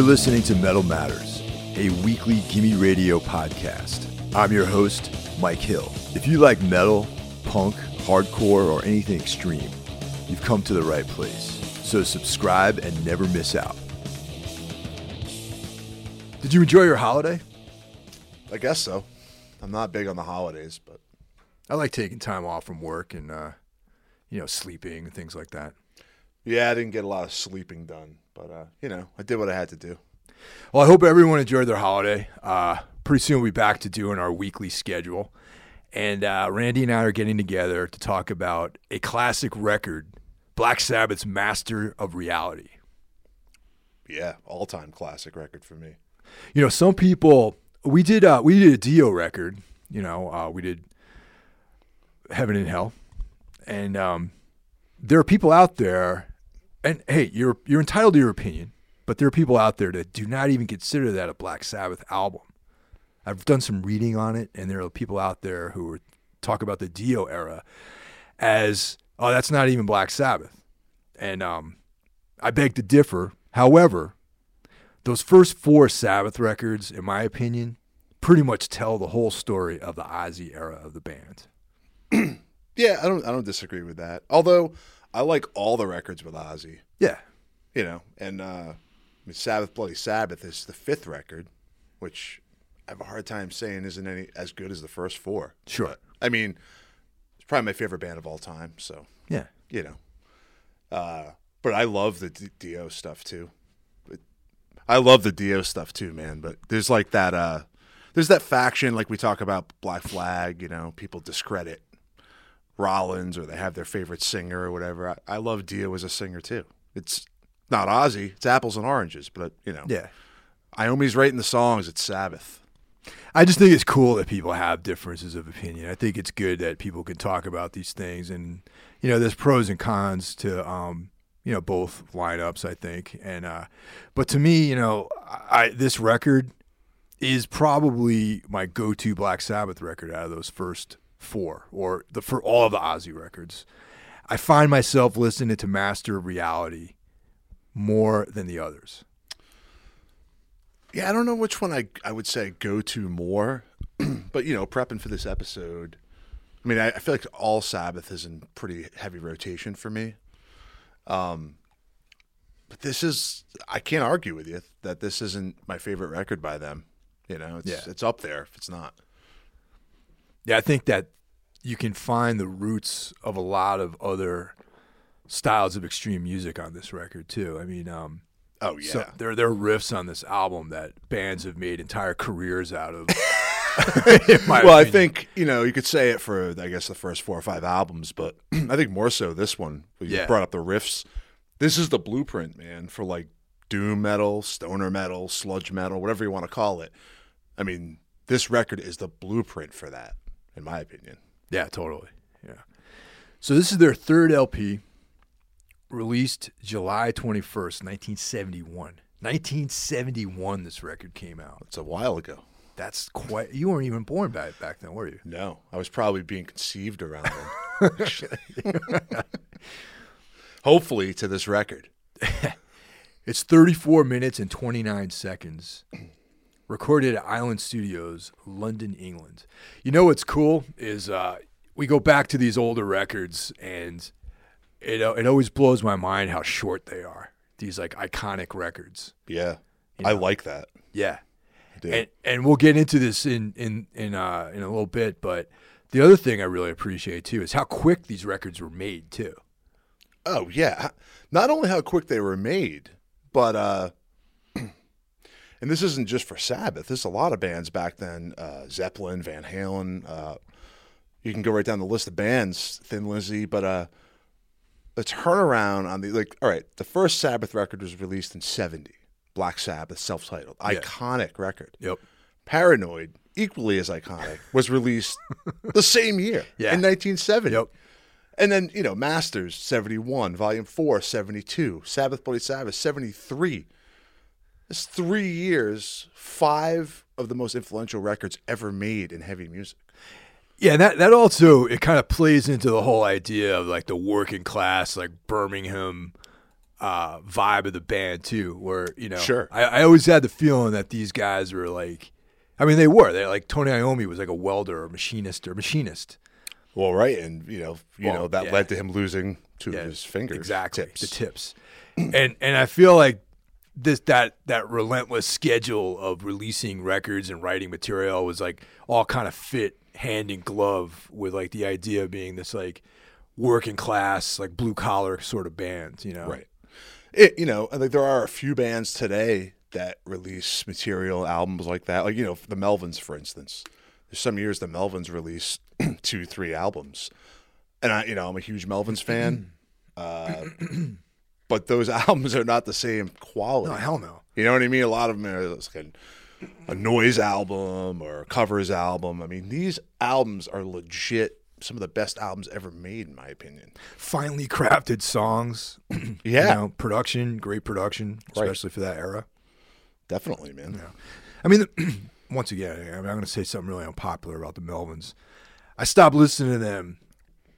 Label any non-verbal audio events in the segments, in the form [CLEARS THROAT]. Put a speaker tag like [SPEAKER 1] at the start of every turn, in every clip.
[SPEAKER 1] You're listening to Metal Matters, a weekly Gimme Radio podcast. I'm your host, Mike Hill. If you like metal, punk, hardcore, or anything extreme, you've come to the right place. So subscribe and never miss out. Did you enjoy your holiday?
[SPEAKER 2] I guess so. I'm not big on the holidays, but
[SPEAKER 1] I like taking time off from work and, uh, you know, sleeping and things like that.
[SPEAKER 2] yeah, I didn't get a lot of sleeping done. But uh, you know, I did what I had to do.
[SPEAKER 1] Well, I hope everyone enjoyed their holiday. Uh, pretty soon we'll be back to doing our weekly schedule. And uh, Randy and I are getting together to talk about a classic record, Black Sabbath's Master of Reality.
[SPEAKER 2] Yeah, all time classic record for me.
[SPEAKER 1] You know, some people we did uh, we did a Dio record. You know, uh, we did Heaven and Hell, and um, there are people out there, and hey, you're you're entitled to your opinion, but there are people out there that do not even consider that a Black Sabbath album. I've done some reading on it, and there are people out there who are, talk about the Dio era as oh, that's not even Black Sabbath, and um, I beg to differ. However, those first four Sabbath records, in my opinion, pretty much tell the whole story of the Ozzy era of the band. [CLEARS THROAT]
[SPEAKER 2] Yeah, I don't I don't disagree with that. Although I like all the records with Ozzy.
[SPEAKER 1] Yeah,
[SPEAKER 2] You know, and uh, I mean, Sabbath Bloody Sabbath is the fifth record, which I have a hard time saying isn't any as good as the first four.
[SPEAKER 1] sure.
[SPEAKER 2] I mean, it's probably my favorite band of all time. So
[SPEAKER 1] Yeah,
[SPEAKER 2] you know, uh, but I love the D- Dio stuff too. But I love the Dio stuff too, man. But there's like that. Uh, there's that faction, like we talk about Black Flag. You know, people discredit Rollins or they have their favorite singer or whatever. I, I love Dio as a singer too. It's not Ozzy. It's apples and oranges, but you know,
[SPEAKER 1] yeah.
[SPEAKER 2] Iommi's writing the songs. It's Sabbath.
[SPEAKER 1] I just think it's cool that people have differences of opinion. I think it's good that people can talk about these things, and you know, there's pros and cons to um, you know both lineups. I think, and uh, but to me, you know, I this record is probably my go-to Black Sabbath record out of those first four, or the for all of the Ozzy records. I find myself listening to Master of Reality more than the others.
[SPEAKER 2] Yeah, I don't know which one I I would say go to more, [CLEARS THROAT] but you know, prepping for this episode, I mean, I, I feel like all Sabbath is in pretty heavy rotation for me. Um, but this is I can't argue with you that this isn't my favorite record by them. You know, it's
[SPEAKER 1] Yeah.
[SPEAKER 2] it's up there if it's not.
[SPEAKER 1] Yeah, I think that you can find the roots of a lot of other styles of extreme music on this record too. I mean, um,
[SPEAKER 2] Oh yeah,
[SPEAKER 1] so there there are riffs on this album that bands have made entire careers out of. [LAUGHS]
[SPEAKER 2] well, I think you know you could say it for I guess the first four or five albums, but [CLEARS THROAT] I think more so this one. You
[SPEAKER 1] Yeah.
[SPEAKER 2] brought up the riffs. This is the blueprint, man, for like doom metal, stoner metal, sludge metal, whatever you want to call it. I mean, this record is the blueprint for that, in my opinion.
[SPEAKER 1] Yeah, totally. Yeah. So this is their third LP, released July twenty first, nineteen seventy one. 1971, this record came out.
[SPEAKER 2] It's a while ago.
[SPEAKER 1] That's quite. You weren't even born back back then, were you?
[SPEAKER 2] No, I was probably being conceived around then. actually. [LAUGHS] Hopefully, to this record. [LAUGHS]
[SPEAKER 1] It's 34 minutes and 29 seconds. Recorded at Island Studios, London, England. You know what's cool is uh, we go back to these older records, and it it always blows my mind how short they are. These like iconic records.
[SPEAKER 2] Yeah, I like that.
[SPEAKER 1] Yeah, and and we'll get into this in in in uh, in a little bit. But the other thing I really appreciate too is how quick these records were made too.
[SPEAKER 2] Oh yeah, not only how quick they were made, but uh, and this isn't just for Sabbath. There's a lot of bands back then: uh, Zeppelin, Van Halen. Uh, you can go right down the list of bands, Thin Lizzy. But uh, the turnaround on the like, all right, the first Sabbath record was released in '70. Black Sabbath, self-titled, iconic record.
[SPEAKER 1] Yep.
[SPEAKER 2] Paranoid, equally as iconic, was released [LAUGHS] the same year
[SPEAKER 1] Yeah.
[SPEAKER 2] in 1970.
[SPEAKER 1] Yep.
[SPEAKER 2] And then, you know, Masters 71, Volume 4 72, Sabbath Bloody Sabbath 73. It's three years, five of the most influential records ever made in heavy music.
[SPEAKER 1] Yeah, that that also it kind of plays into the whole idea of like the working class, like Birmingham, uh, vibe of the band too. Where you know,
[SPEAKER 2] Sure.
[SPEAKER 1] I, I always had the feeling that these guys were like, I mean, they were. They like Tony Iommi was like a welder or machinist or machinist.
[SPEAKER 2] Well, right, and you know, you
[SPEAKER 1] Well,
[SPEAKER 2] know that
[SPEAKER 1] yeah.
[SPEAKER 2] led to him losing two
[SPEAKER 1] Yeah,
[SPEAKER 2] of his fingers.
[SPEAKER 1] exactly
[SPEAKER 2] tips.
[SPEAKER 1] the tips, [CLEARS THROAT] and and I feel like this that that relentless schedule of releasing records and writing material was like all kind of fit hand in glove with like the idea of being this like working class like blue collar sort of band, you know?
[SPEAKER 2] Right. It, you know, I think there are a few bands today that release material albums like that. Like, you know, the Melvins, for instance. There's some years the Melvins release [CLEARS THROAT] two, three albums. And I, you know, I'm a huge Melvins fan. [CLEARS THROAT] Uh, but those [LAUGHS] albums are not the same quality.
[SPEAKER 1] No, hell no.
[SPEAKER 2] You know what I mean? A lot of them are like a noise album or a covers album. I mean, these albums are legit some of the best albums ever made, in my opinion.
[SPEAKER 1] Finely crafted songs. [CLEARS THROAT]
[SPEAKER 2] Yeah,
[SPEAKER 1] You know, production, great production,
[SPEAKER 2] Right.
[SPEAKER 1] especially for that era.
[SPEAKER 2] definitely, man. Yeah.
[SPEAKER 1] I mean, [CLEARS THROAT] once again, I mean, I'm going to say something really unpopular about the Melvins. I stopped listening to them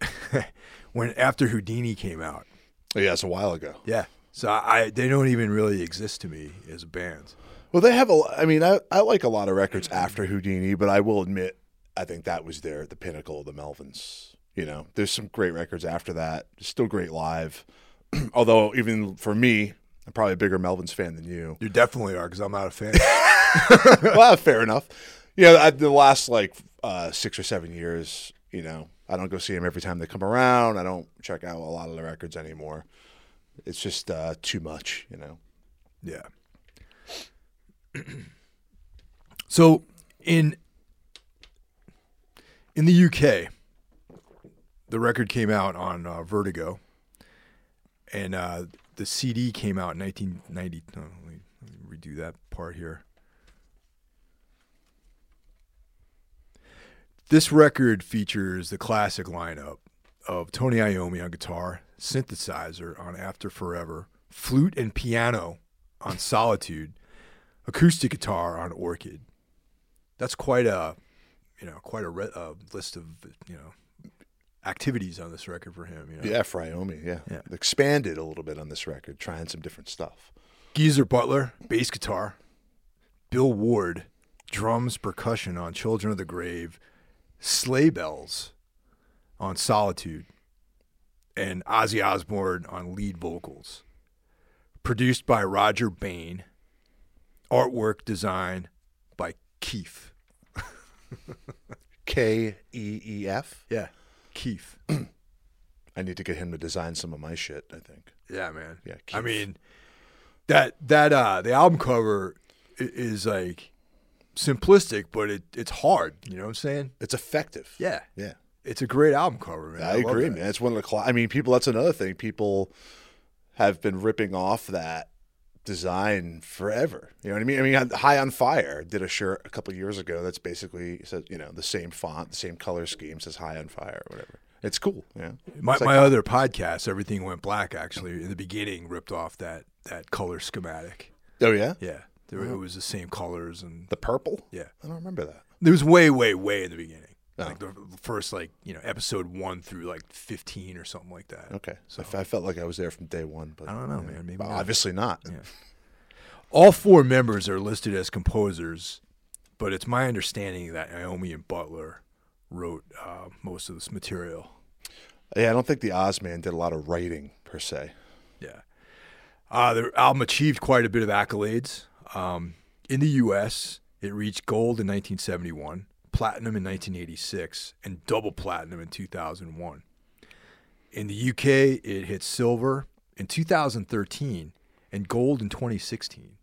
[SPEAKER 1] [LAUGHS] when after Houdini came out.
[SPEAKER 2] Yeah, it's a while ago.
[SPEAKER 1] Yeah. So I, they don't even really exist to me as a band.
[SPEAKER 2] Well, they have a. I mean, I, I like a lot of records after Houdini, but I will admit, I think that was their the pinnacle of the Melvins. You know, there's some great records after that. Still great live. [CLEARS THROAT] Although, even for me, I'm probably a bigger Melvins fan than you.
[SPEAKER 1] You definitely are because I'm not a fan. [LAUGHS]
[SPEAKER 2] well, fair enough. Yeah, I, the last like uh, six or seven years, you know, I don't go see them every time they come around. I don't check out a lot of the records anymore. It's just uh, too much, you know.
[SPEAKER 1] yeah. [CLEARS THROAT] so in in the UK, the record came out on uh, Vertigo, and uh, the CD came out in 1990. oh, let, me, let me redo that part here. This record features the classic lineup of Tony Iommi on guitar, synthesizer on After Forever, flute and piano on Solitude, acoustic guitar on Orchid. That's quite a, you know, quite a re- uh, list of you know activities on this record for him. You know?
[SPEAKER 2] Yeah, Fryomi. Yeah.
[SPEAKER 1] Yeah.
[SPEAKER 2] expanded a little bit on this record, trying some different stuff.
[SPEAKER 1] Geezer Butler, bass guitar. Bill Ward, drums, percussion on Children of the Grave. Sleigh Bells on Solitude. And Ozzy Osbourne on lead vocals. Produced by Rodger Bain. Artwork design by Keith. [LAUGHS]
[SPEAKER 2] K E E F.
[SPEAKER 1] Yeah, Keith. [CLEARS THROAT]
[SPEAKER 2] I need to get him to design some of my shit. I think.
[SPEAKER 1] Yeah, man.
[SPEAKER 2] Yeah,
[SPEAKER 1] I mean, that that uh the album cover is like simplistic, but it it's hard. You know what I'm saying?
[SPEAKER 2] It's effective.
[SPEAKER 1] Yeah,
[SPEAKER 2] Yeah.
[SPEAKER 1] it's a great album cover, man.
[SPEAKER 2] I,
[SPEAKER 1] love
[SPEAKER 2] agree,
[SPEAKER 1] that.
[SPEAKER 2] man. It's one of the. Cl- I mean, people. That's another thing. People have been ripping off that design forever. You know what I mean? I mean, High on Fire did a shirt a couple years ago. That's basically says you know the same font, the same color scheme, says High on Fire or whatever. It's cool. Yeah.
[SPEAKER 1] My,
[SPEAKER 2] like-
[SPEAKER 1] my other podcast, Everything Went Black, actually in the beginning ripped off that that color schematic.
[SPEAKER 2] oh yeah,
[SPEAKER 1] Yeah, there, it was the same colors and
[SPEAKER 2] the purple.
[SPEAKER 1] yeah.
[SPEAKER 2] I don't remember that.
[SPEAKER 1] It was way, way, way in the beginning.
[SPEAKER 2] Oh.
[SPEAKER 1] Like the first, like you know, episode one through like fifteen or something like that.
[SPEAKER 2] Okay, so I felt like I was there from day one, but
[SPEAKER 1] I don't know, man. Maybe
[SPEAKER 2] Well,
[SPEAKER 1] not.
[SPEAKER 2] obviously not.
[SPEAKER 1] All four members are listed as composers, but it's my understanding that Iommi and Butler wrote uh, most of this material.
[SPEAKER 2] Yeah, I don't think the Ozman did a lot of writing per se.
[SPEAKER 1] Yeah. Uh, the album achieved quite a bit of accolades. Um, in the U.S., it reached gold in 1971, platinum in 1986, and double platinum in 2001. In the U.K., it hit silver in 2013 and gold in 2016.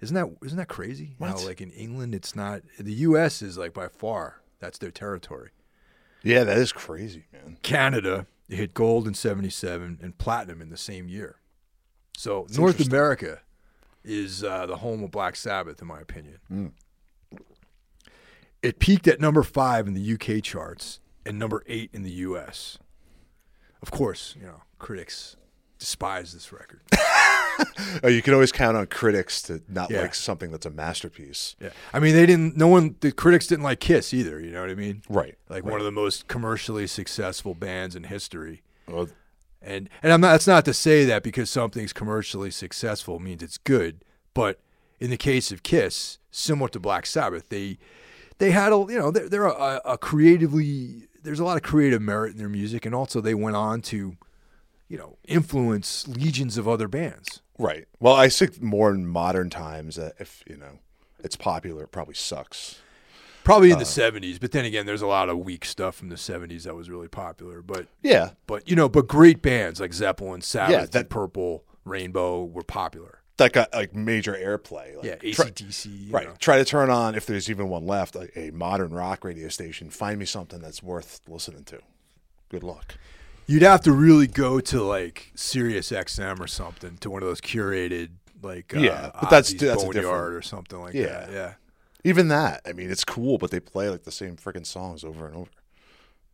[SPEAKER 1] Isn't that isn't that crazy? How like in England, it's not. The U.S. is like by far that's their territory.
[SPEAKER 2] Yeah, that is crazy, man.
[SPEAKER 1] Canada, it hit gold in 77 and platinum in the same year. So North. America is uh, the home of Black Sabbath, in my opinion.
[SPEAKER 2] Mm.
[SPEAKER 1] It peaked at number five in the UK charts and number eight in the US. Of course, you know, critics despise this record. [LAUGHS]
[SPEAKER 2] Oh, you can always count on critics to not
[SPEAKER 1] Yeah.
[SPEAKER 2] like something that's a masterpiece.
[SPEAKER 1] yeah. I mean, they didn't, no one, the critics didn't like Kiss either, you know what I mean?
[SPEAKER 2] Right.
[SPEAKER 1] Like one of the most commercially successful bands in history.
[SPEAKER 2] Well,
[SPEAKER 1] And and I'm not. That's not to say that because something's commercially successful means it's good. But in the case of Kiss, similar to Black Sabbath, they they had a you know they're, they're a, a creatively there's a lot of creative merit in their music, and also they went on to you know influence legions of other bands.
[SPEAKER 2] Right. Well, I think more in modern times that if you know it's popular, it probably sucks.
[SPEAKER 1] Probably in the '70s, but then again, there's a lot of weak stuff from the '70s that was really popular. But
[SPEAKER 2] Yeah.
[SPEAKER 1] but you know, but great bands like Zeppelin, Sabbath,
[SPEAKER 2] Yeah, that-
[SPEAKER 1] Purple, Rainbow were popular.
[SPEAKER 2] That got like major airplay. Like,
[SPEAKER 1] Yeah, AC/DC. you
[SPEAKER 2] right.
[SPEAKER 1] know.
[SPEAKER 2] Try to turn on if there's even one left, a, a modern rock radio station. Find me something that's worth listening to. Good luck.
[SPEAKER 1] You'd have to really go to like Sirius XM or something to one of those curated like uh,
[SPEAKER 2] Yeah, but that's-
[SPEAKER 1] Ozzy's
[SPEAKER 2] that's a different-
[SPEAKER 1] or something like
[SPEAKER 2] Yeah.
[SPEAKER 1] that. Yeah,
[SPEAKER 2] Even that. I mean, it's cool, but they play like the same freaking songs over and over.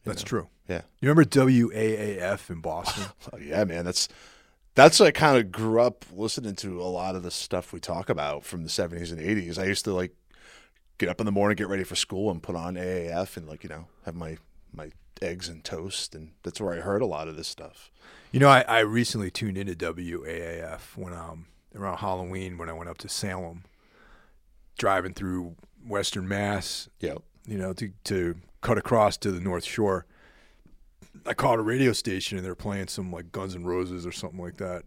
[SPEAKER 1] that's true.
[SPEAKER 2] Yeah.
[SPEAKER 1] You remember WAAF in Boston? [LAUGHS]
[SPEAKER 2] Oh, yeah, man. That's that's I kind of grew up listening to a lot of the stuff we talk about from the seventies and eighties. I used to like get up in the morning, get ready for school, and put on AAF and like you know have my my eggs and toast, and that's where I heard a lot of this stuff.
[SPEAKER 1] you know, I, I recently tuned into WAAF when um around Halloween when I went up to Salem, driving through Western Mass
[SPEAKER 2] Yeah,
[SPEAKER 1] you know, to, to cut across to the North Shore. I called a radio station and they were playing some like Guns N' Roses or something like that.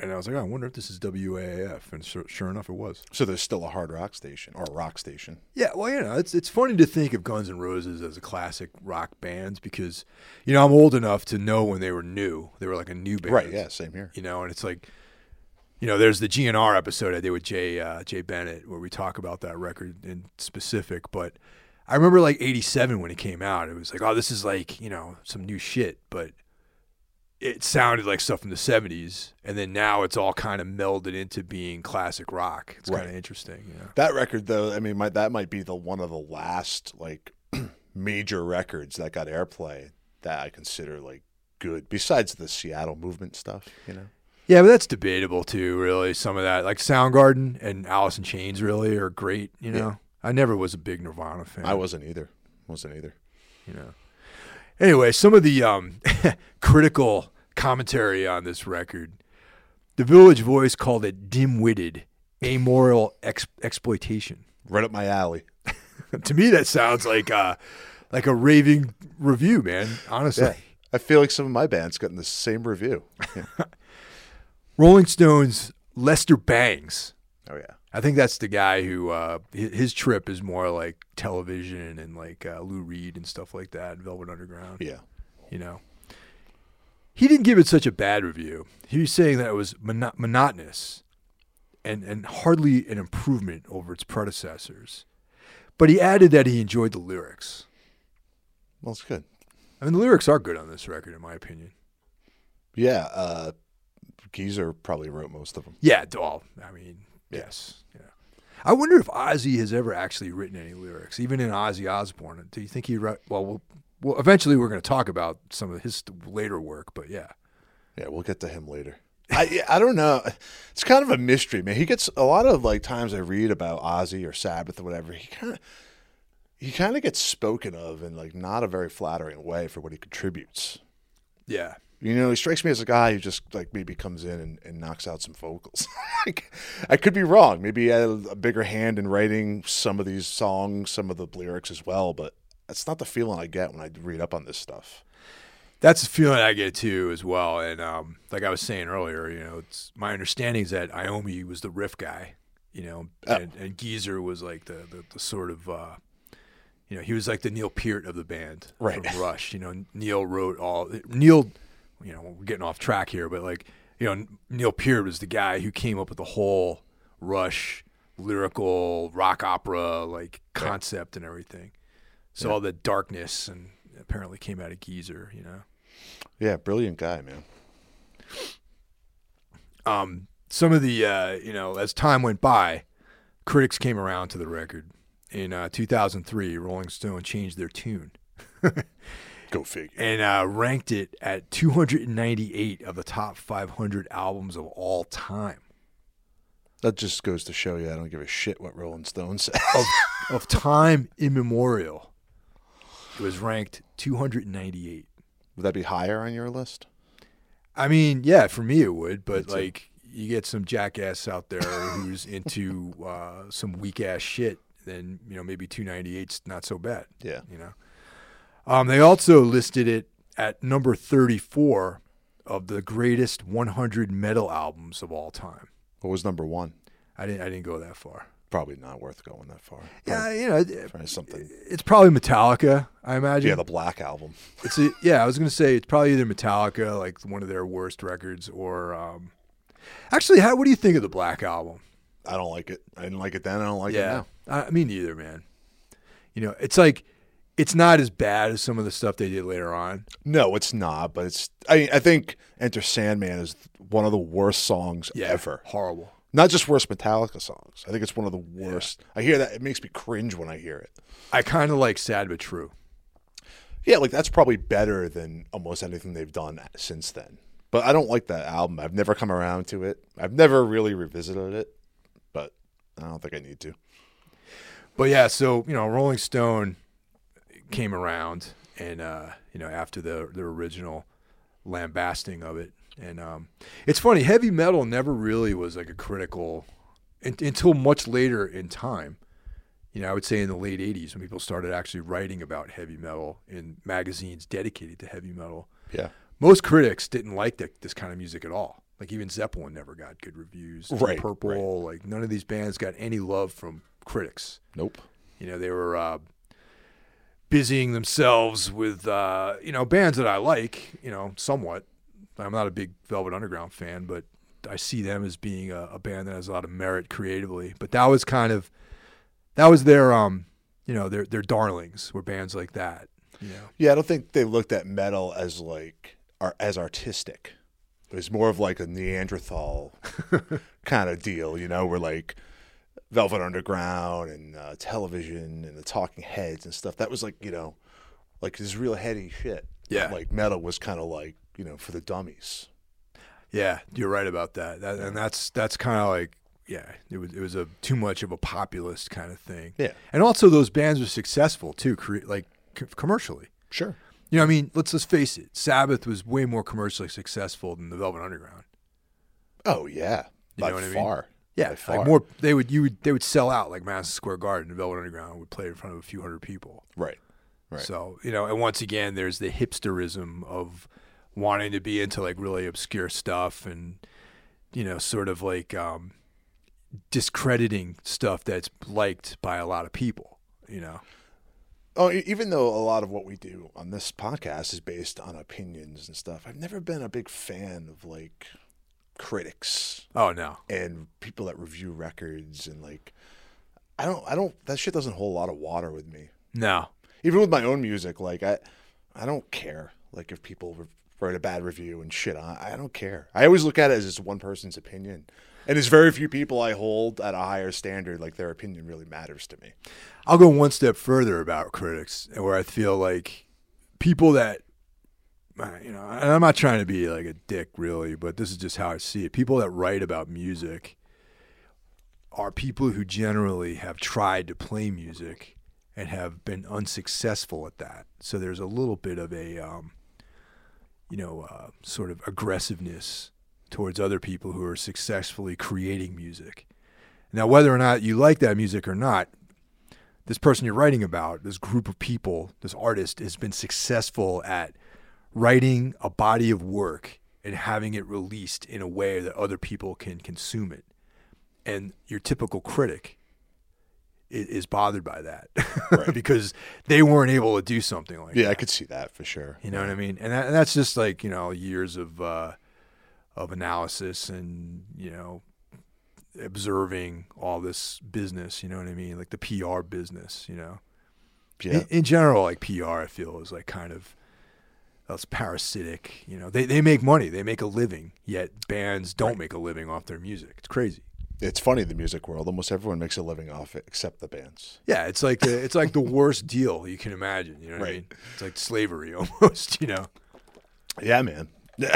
[SPEAKER 1] And I was like, oh, I wonder if this is WAAF. And sure, sure enough, it was.
[SPEAKER 2] so there's still a hard rock station or a rock station.
[SPEAKER 1] Yeah, well, you know, it's it's funny to think of Guns N' Roses as a classic rock band because, you know, I'm old enough to know when they were new. They were like a new band,
[SPEAKER 2] Right. Yeah. Same here.
[SPEAKER 1] You know, and it's like, you know, there's the GNR episode I did with Jay uh, Jay Bennett where we talk about that record in specific. But I remember like '87 when it came out, it was like, oh, this is like you know some new shit, but it sounded like stuff from the '70s, and then now it's all kind of melded into being classic rock. It's kind of interesting, you know.
[SPEAKER 2] That record, though, I mean, my, that might be the one of the last like [CLEARS THROAT] major records that got airplay that I consider like good. Besides the Seattle movement stuff, you know.
[SPEAKER 1] Yeah, but that's debatable too. Really, some of that, like Soundgarden and Alice in Chains, really are great. You know,
[SPEAKER 2] Yeah.
[SPEAKER 1] I never was a big Nirvana fan.
[SPEAKER 2] I wasn't either. Wasn't either.
[SPEAKER 1] you know. Anyway, some of the um, [LAUGHS] critical commentary on this record, the Village Voice called it dim-witted, amoral ex- exploitation.
[SPEAKER 2] Right up my alley. [LAUGHS]
[SPEAKER 1] to me, that sounds like uh, like a raving review, man. Honestly,
[SPEAKER 2] Yeah. I feel like some of my bands getting the same review. Yeah. [LAUGHS]
[SPEAKER 1] Rolling Stones, Lester Bangs.
[SPEAKER 2] Oh yeah.
[SPEAKER 1] I think that's the guy who uh, his trip is more like television and like uh, Lou Reed and stuff like that, Velvet Underground.
[SPEAKER 2] Yeah.
[SPEAKER 1] you know. He didn't give it such a bad review. He was saying that it was mono- monotonous and, and hardly an improvement over its predecessors. But he added that he enjoyed the lyrics.
[SPEAKER 2] Well, it's good.
[SPEAKER 1] I mean, the lyrics are good on this record, in my opinion.
[SPEAKER 2] Yeah. Uh, Geezer probably wrote most of them.
[SPEAKER 1] Yeah, well, I mean, yes. Yeah. I wonder if Ozzy has ever actually written any lyrics, even in Ozzy Osbourne. Do you think he wrote? Well, well, well eventually we're going to talk about some of his later work, but yeah.
[SPEAKER 2] Yeah, we'll get to him later. [LAUGHS] I I don't know. It's kind of a mystery, man. He gets a lot of like times I read about Ozzy or Sabbath or whatever. He kind of he kind of gets spoken of in like not a very flattering way for what he contributes.
[SPEAKER 1] Yeah.
[SPEAKER 2] You know, he strikes me as a guy who just like maybe comes in and, and knocks out some vocals. [LAUGHS] like, I could be wrong. Maybe he had a bigger hand in writing some of these songs, some of the lyrics as well, but that's not the feeling I get when I read up on this stuff.
[SPEAKER 1] That's the feeling I get too, as well. And um, like I was saying earlier, you know, it's my understanding is that Iommi was the riff guy, you know,
[SPEAKER 2] Oh.
[SPEAKER 1] and, and Geezer was like the, the, the sort of, uh, you know, he was like the Neil Peart of the band,
[SPEAKER 2] Right.
[SPEAKER 1] From Rush. You know, Neil wrote all Neil. You know, we're getting off track here, but like, you know, Neil Peart was the guy who came up with the whole Rush lyrical rock opera like concept and everything. So all the darkness and apparently came out of Geezer, you know.
[SPEAKER 2] Yeah, brilliant guy, man.
[SPEAKER 1] um, some of the uh, you know as time went by, critics came around to the record. In uh, 2003, Rolling Stone changed their tune [LAUGHS]
[SPEAKER 2] Go figure.
[SPEAKER 1] and uh, ranked it at 298 of the top 500 albums of all time
[SPEAKER 2] That just goes to show you I don't give a shit what Rolling Stone says.
[SPEAKER 1] of, of [LAUGHS] time immemorial. It was ranked 298.
[SPEAKER 2] Would that be higher on your list?
[SPEAKER 1] I mean, yeah, for me it would, but like you get some jackass out there who's into [LAUGHS] uh, some weak ass shit, then you know maybe 298's not so bad.
[SPEAKER 2] Yeah.
[SPEAKER 1] You know. Um, they also listed it at number 34 of the greatest 100 metal albums of all time.
[SPEAKER 2] What was number one?
[SPEAKER 1] I didn't I didn't go that far.
[SPEAKER 2] Probably not worth going that far.
[SPEAKER 1] Yeah, you know, it-
[SPEAKER 2] something.
[SPEAKER 1] it's probably Metallica, I imagine.
[SPEAKER 2] Yeah, the Black Album.
[SPEAKER 1] It's a, yeah, I was gonna say it's probably either Metallica, like one of their worst records, or um, actually, how what do you think of the Black Album?
[SPEAKER 2] I don't like it. I didn't like it then. I don't like it
[SPEAKER 1] yeah,
[SPEAKER 2] now.
[SPEAKER 1] I, me neither, man. You know, it's like it's not as bad as some of the stuff they did later on.
[SPEAKER 2] No, it's not. But it's. I. I think Enter Sandman is one of the worst songs
[SPEAKER 1] Yeah,
[SPEAKER 2] ever.
[SPEAKER 1] horrible.
[SPEAKER 2] Not just worst Metallica songs. I think it's one of the worst. I hear that. It makes me cringe when I hear it.
[SPEAKER 1] I kind of like Sad but True.
[SPEAKER 2] Yeah, like that's probably better than almost anything they've done since then. But I don't like that album. I've never come around to it. I've never really revisited it, but I don't think I need to.
[SPEAKER 1] But yeah, so you know, Rolling Stone came around, and uh, you know, after the the original lambasting of it, and um, it's funny, heavy metal never really was like a critical un- until much later in time. You know, I would say in the late '80s when people started actually writing about heavy metal in magazines dedicated to heavy metal.
[SPEAKER 2] Yeah.
[SPEAKER 1] Most critics didn't like that, this kind of music at all. Like even Zeppelin never got good reviews.
[SPEAKER 2] Right,
[SPEAKER 1] Purple, like none of these bands got any love from critics.
[SPEAKER 2] Nope.
[SPEAKER 1] You know, they were uh, busying themselves with uh, you know bands that I like. You know, somewhat. I'm not a big Velvet Underground fan, but I see them as being a, a band that has a lot of merit creatively. But that was kind of that was their um, you know, their their darlings were bands like that. Know,
[SPEAKER 2] Yeah, I don't think they looked at metal as like as artistic. It was more of like a Neanderthal [LAUGHS] kind of deal, you know, where like Velvet Underground and uh, television and the Talking Heads and stuff. That was like you know, like this real heady shit.
[SPEAKER 1] Yeah.
[SPEAKER 2] like metal was kind of like you know for the dummies.
[SPEAKER 1] Yeah, you're right about that. that and that's that's kind of like yeah, it was it was a too much of a populist kind of thing.
[SPEAKER 2] Yeah.
[SPEAKER 1] and also those bands were successful too, cre- like c- commercially.
[SPEAKER 2] Sure.
[SPEAKER 1] You know, I mean, let's let's face it. Sabbath was way more commercially successful than the Velvet Underground.
[SPEAKER 2] Oh yeah,
[SPEAKER 1] You
[SPEAKER 2] by
[SPEAKER 1] know what I mean? Yeah, like more. They would you would they would sell out like Madison Square Garden. The Velvet Underground would play in front of a few hundred people.
[SPEAKER 2] Right. Right.
[SPEAKER 1] So you know, and once again, there's the hipsterism of wanting to be into like really obscure stuff and you know, sort of like um, discrediting stuff that's liked by a lot of people. You know,
[SPEAKER 2] Oh, even though a lot of what we do on this podcast is based on opinions and stuff, I've never been a big fan of like critics
[SPEAKER 1] oh no,
[SPEAKER 2] and people that review records and like I don't I don't that shit doesn't hold a lot of water with me.
[SPEAKER 1] no,
[SPEAKER 2] Even with my own music, like I I don't care like if people write a bad review and shit on I don't care. I always look at it as just one person's opinion. And there's very few people I hold at a higher standard like their opinion really matters to me.
[SPEAKER 1] I'll go one step further about critics, where I feel like people that, you know, and I'm not trying to be like a dick really, but this is just how I see it. People that write about music are people who generally have tried to play music and have been unsuccessful at that. So there's a little bit of a, um, you know, uh, sort of aggressiveness towards other people who are successfully creating music. Now, whether or not you like that music or not, this person you're writing about, this group of people, this artist has been successful at writing a body of work and having it released in a way that other people can consume it. And your typical critic i- is bothered by that [LAUGHS]
[SPEAKER 2] Right.
[SPEAKER 1] because they weren't able to do something like
[SPEAKER 2] Yeah,
[SPEAKER 1] that.
[SPEAKER 2] I could see that for sure.
[SPEAKER 1] You know what I mean? And, that, and that's just like you know years of uh, of analysis and you know observing all this business. You know what I mean? Like the PR business. You know,
[SPEAKER 2] Yeah.
[SPEAKER 1] in, in general, like PR, I feel is like kind of that's parasitic. You know, they they make money, they make a living, yet bands don't make a living off their music. It's crazy.
[SPEAKER 2] It's funny the music world. Almost everyone makes a living off it except the bands.
[SPEAKER 1] Yeah, it's like the, it's like the worst deal you can imagine. You know what I mean? It's like slavery [LAUGHS] almost. You know.
[SPEAKER 2] Yeah, man. [LAUGHS]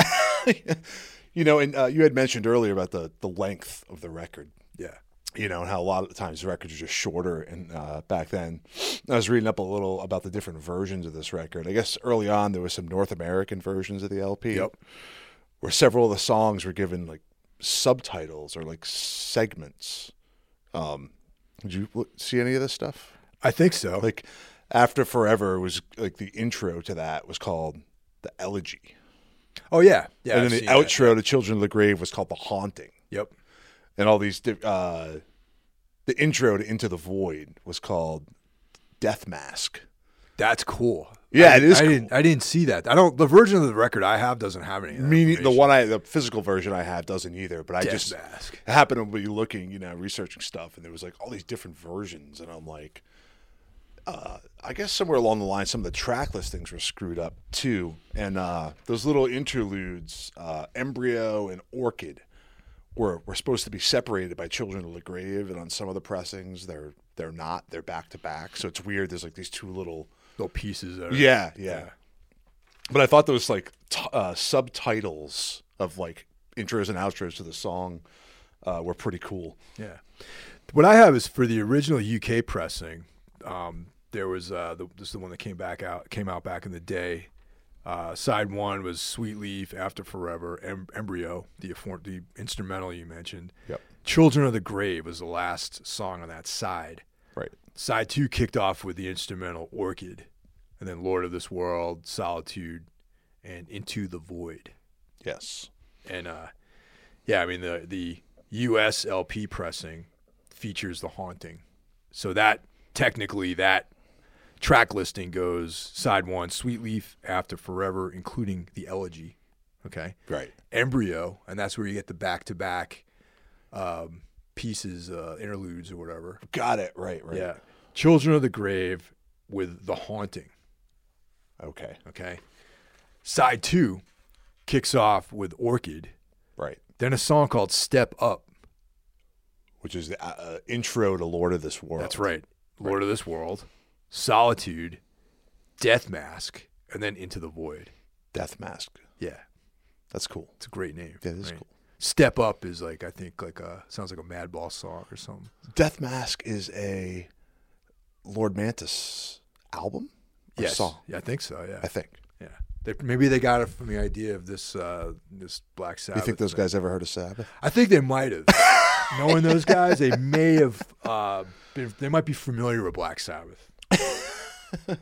[SPEAKER 2] you know, and uh, you had mentioned earlier about the the length of the record.
[SPEAKER 1] Yeah.
[SPEAKER 2] You know, and how a lot of the times the records are just shorter. And uh, back then, I was reading up a little about the different versions of this record. I guess early on there was some North American versions of the LP.
[SPEAKER 1] Yep.
[SPEAKER 2] where several of the songs were given like subtitles or like segments. Um, did you see any of this stuff?
[SPEAKER 1] I think so.
[SPEAKER 2] Like after forever was like the intro to that was called the elegy,
[SPEAKER 1] oh yeah, yeah.
[SPEAKER 2] and
[SPEAKER 1] I've
[SPEAKER 2] then the
[SPEAKER 1] seen that.
[SPEAKER 2] outro to Children of the Grave was called the haunting,
[SPEAKER 1] Yep.
[SPEAKER 2] And all these uh, the intro to Into the Void was called Death Mask.
[SPEAKER 1] That's cool.
[SPEAKER 2] Yeah,
[SPEAKER 1] I,
[SPEAKER 2] it is
[SPEAKER 1] I
[SPEAKER 2] cool.
[SPEAKER 1] didn't. I didn't see that. I don't. The version of the record I have doesn't have any.
[SPEAKER 2] Me, the one I, the physical version I have doesn't either. But I
[SPEAKER 1] Death
[SPEAKER 2] just
[SPEAKER 1] mask.
[SPEAKER 2] Happened to be looking, you know, researching stuff, and there was like all these different versions, and I'm like, uh, I guess somewhere along the line, some of the track listings were screwed up too, and uh, those little interludes, uh, embryo and orchid, were were supposed to be separated by Children of the Grave, and on some of the pressings, they're they're not. They're back to back, so it's weird. There's like these two little
[SPEAKER 1] Little pieces. That are,
[SPEAKER 2] yeah, yeah. But I thought those like t- uh, subtitles of like intros and outros to the song uh, were pretty cool.
[SPEAKER 1] Yeah. What I have is for the original UK pressing. Um, there was uh, the, this is the one that came back out came out back in the day. Uh, side one was Sweet Leaf, After Forever, em- Embryo, the affor- the instrumental you mentioned.
[SPEAKER 2] Yep.
[SPEAKER 1] Children of the Grave was the last song on that side.
[SPEAKER 2] Right.
[SPEAKER 1] Side two kicked off with the instrumental Orchid, and then Lord of this World, Solitude, and Into the Void.
[SPEAKER 2] Yes.
[SPEAKER 1] And uh, yeah, I mean the the US LP pressing features the haunting. So that technically that track listing goes side one, Sweet Leaf, After Forever, including the elegy. Okay.
[SPEAKER 2] Right.
[SPEAKER 1] Embryo, and that's where you get the back to back um pieces, uh, interludes or whatever.
[SPEAKER 2] Got it. Right. Right.
[SPEAKER 1] Yeah. Children of the Grave with the haunting.
[SPEAKER 2] Okay.
[SPEAKER 1] Okay. Side two kicks off with Orchid.
[SPEAKER 2] Right.
[SPEAKER 1] Then a song called Step Up.
[SPEAKER 2] Which is the uh, uh, intro to Lord of this World.
[SPEAKER 1] That's right. Lord of this World, Solitude, Death Mask, and then Into the Void.
[SPEAKER 2] Death Mask.
[SPEAKER 1] Yeah,
[SPEAKER 2] That's cool.
[SPEAKER 1] it's a great name.
[SPEAKER 2] Yeah, that's
[SPEAKER 1] right?
[SPEAKER 2] cool.
[SPEAKER 1] Step Up is like I think like a sounds like a Madball song or something.
[SPEAKER 2] Death Mask is a Lord Mantis album. Or
[SPEAKER 1] Yes,
[SPEAKER 2] Song.
[SPEAKER 1] yeah, I think so. Yeah,
[SPEAKER 2] I think.
[SPEAKER 1] yeah. They, maybe they got it from the idea of this uh, this Black Sabbath.
[SPEAKER 2] Do you think those
[SPEAKER 1] thing.
[SPEAKER 2] guys ever heard of Sabbath?
[SPEAKER 1] I think they might have. [LAUGHS] Knowing those guys, they may have. Uh, been, they might be familiar with Black Sabbath. [LAUGHS]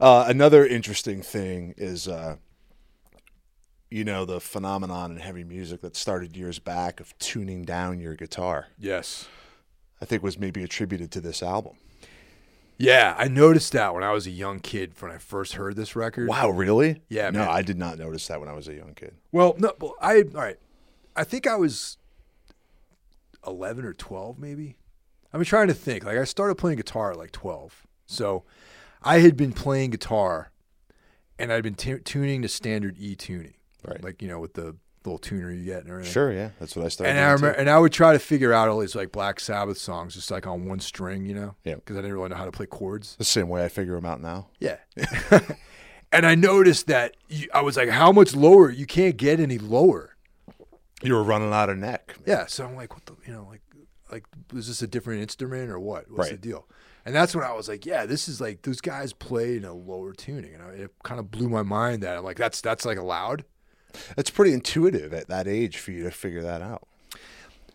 [SPEAKER 2] Uh, another interesting thing is, uh, you know, the phenomenon in heavy music that started years back of tuning down your guitar.
[SPEAKER 1] Yes.
[SPEAKER 2] I think was maybe attributed to this album.
[SPEAKER 1] Yeah, I noticed that when I was a young kid when I first heard this record.
[SPEAKER 2] Wow, really?
[SPEAKER 1] Yeah,
[SPEAKER 2] No,
[SPEAKER 1] man.
[SPEAKER 2] I did not notice that when I was a young kid.
[SPEAKER 1] Well, no, well, I all right. I think I was eleven or twelve, maybe. Been trying to think. Like I started playing guitar at like twelve, so I had been playing guitar, and I'd been tu- tuning to standard E tuning,
[SPEAKER 2] Right.
[SPEAKER 1] Like you know, with the little tuner you get and everything.
[SPEAKER 2] Sure, yeah, that's what I started.
[SPEAKER 1] And I remember,
[SPEAKER 2] too.
[SPEAKER 1] and I would try to figure out all these like Black Sabbath songs, just like on one string, you know,
[SPEAKER 2] Yeah.
[SPEAKER 1] because I didn't really know how to play chords.
[SPEAKER 2] the same way I figure them out now.
[SPEAKER 1] Yeah. [LAUGHS] and I noticed that you, I was like, how much lower? You can't get any lower.
[SPEAKER 2] You were running out of neck.
[SPEAKER 1] Yeah. So I'm like, what the, you know, like, like, is this a different instrument or what? What's the deal? And that's when I was like, yeah, this is like those guys play in a lower tuning, and I, it kind of blew my mind that I'm like, that's that's like allowed.
[SPEAKER 2] It's pretty intuitive at that age for you to figure that out.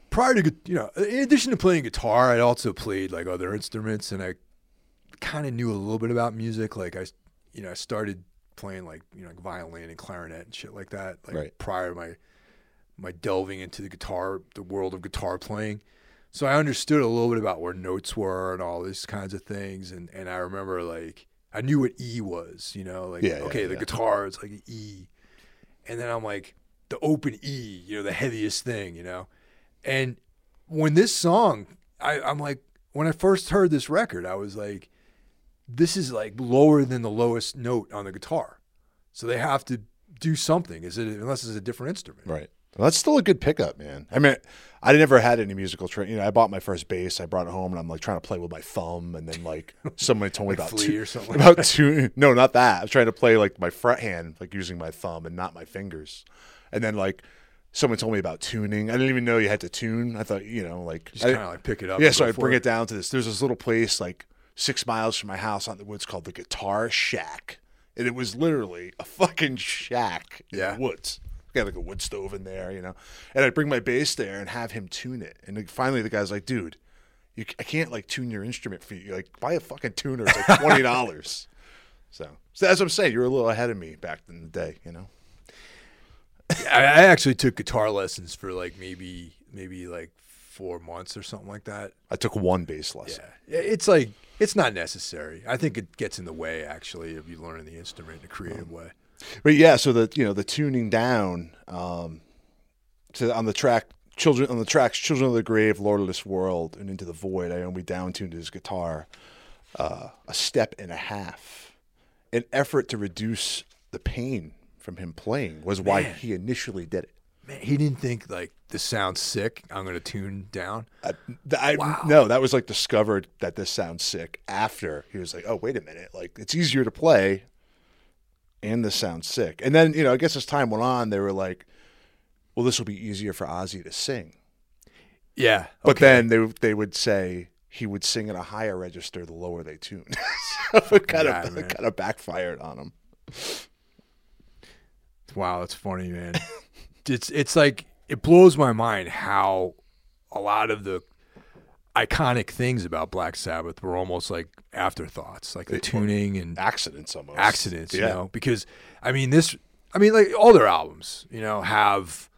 [SPEAKER 1] Prior to you know, in addition to playing guitar, I also played like other instruments, and I kind of knew a little bit about music. Like I, you know, I started playing like you know like violin and clarinet and shit like that. Like
[SPEAKER 2] Right.
[SPEAKER 1] prior to my my delving into the guitar, the world of guitar playing. So I understood a little bit about where notes were and all these kinds of things. And, and I remember like I knew what E was, you know, like
[SPEAKER 2] Yeah, yeah,
[SPEAKER 1] okay, the
[SPEAKER 2] yeah.
[SPEAKER 1] guitar is like an E. And then I'm like, the open E, you know, the heaviest thing, you know. And when this song, I, I'm like, when I first heard this record, I was like, this is like lower than the lowest note on the guitar. So they have to do something. Is it unless it's a different instrument?
[SPEAKER 2] Right. Well, that's still a good pickup, man. I mean, I never had any musical training. You know, I bought my first bass. I brought it home, and I'm like trying to play with my thumb, and then like [LAUGHS] somebody told me
[SPEAKER 1] Like
[SPEAKER 2] about two,
[SPEAKER 1] or something.
[SPEAKER 2] about two. No, not that. I was trying to play like my fret hand, like using my thumb and not my fingers. And then like someone told me about tuning. I didn't even know you had to tune. I thought you know like
[SPEAKER 1] Just kind of like pick it up.
[SPEAKER 2] yeah. So I bring it down to this. There's this little place like six miles from my house out in the woods called the Guitar Shack, and it was literally a fucking shack in
[SPEAKER 1] Yeah.
[SPEAKER 2] the woods. Got like a wood stove in there, you know. And I'd bring my bass there and have him tune it. And like, finally, the guy's like, "Dude, you, I can't like tune your instrument for you. Like, buy a fucking tuner. It's like twenty dollars." [LAUGHS] so, so as I'm saying, you're a little ahead of me back in the day, you know.
[SPEAKER 1] I, I actually took guitar lessons for like maybe maybe like four months or something like that.
[SPEAKER 2] I took one bass lesson.
[SPEAKER 1] Yeah, it's like it's not necessary. I think it gets in the way actually of you learning the instrument in a creative oh. way.
[SPEAKER 2] But yeah, so the you know the tuning down um, to on the track children on the tracks Children of the Grave, Lord of this World, and Into the Void. I only down tuned his guitar uh, a step and a half, an effort to reduce the pain from him playing was why
[SPEAKER 1] Man.
[SPEAKER 2] he initially did it.
[SPEAKER 1] Man, he didn't think like this sounds sick. I'm gonna tune down.
[SPEAKER 2] I, I no, that was like discovered that this sounds sick after he was like, oh wait a minute, like it's easier to play, and this sounds sick. And then you know, I guess as time went on, they were like, well, this will be easier for Ozzy to sing.
[SPEAKER 1] Yeah,
[SPEAKER 2] But then they they would say he would sing at a higher register the lower they tuned. [LAUGHS] so it kind of
[SPEAKER 1] man.
[SPEAKER 2] kind of backfired on him.
[SPEAKER 1] Wow, that's funny, man. [LAUGHS] it's it's like it blows my mind how a lot of the iconic things about Black Sabbath were almost like afterthoughts, like the
[SPEAKER 2] It-
[SPEAKER 1] tuning and
[SPEAKER 2] Accidents almost.
[SPEAKER 1] accidents, you know, because I mean this I mean like all their albums, you know, have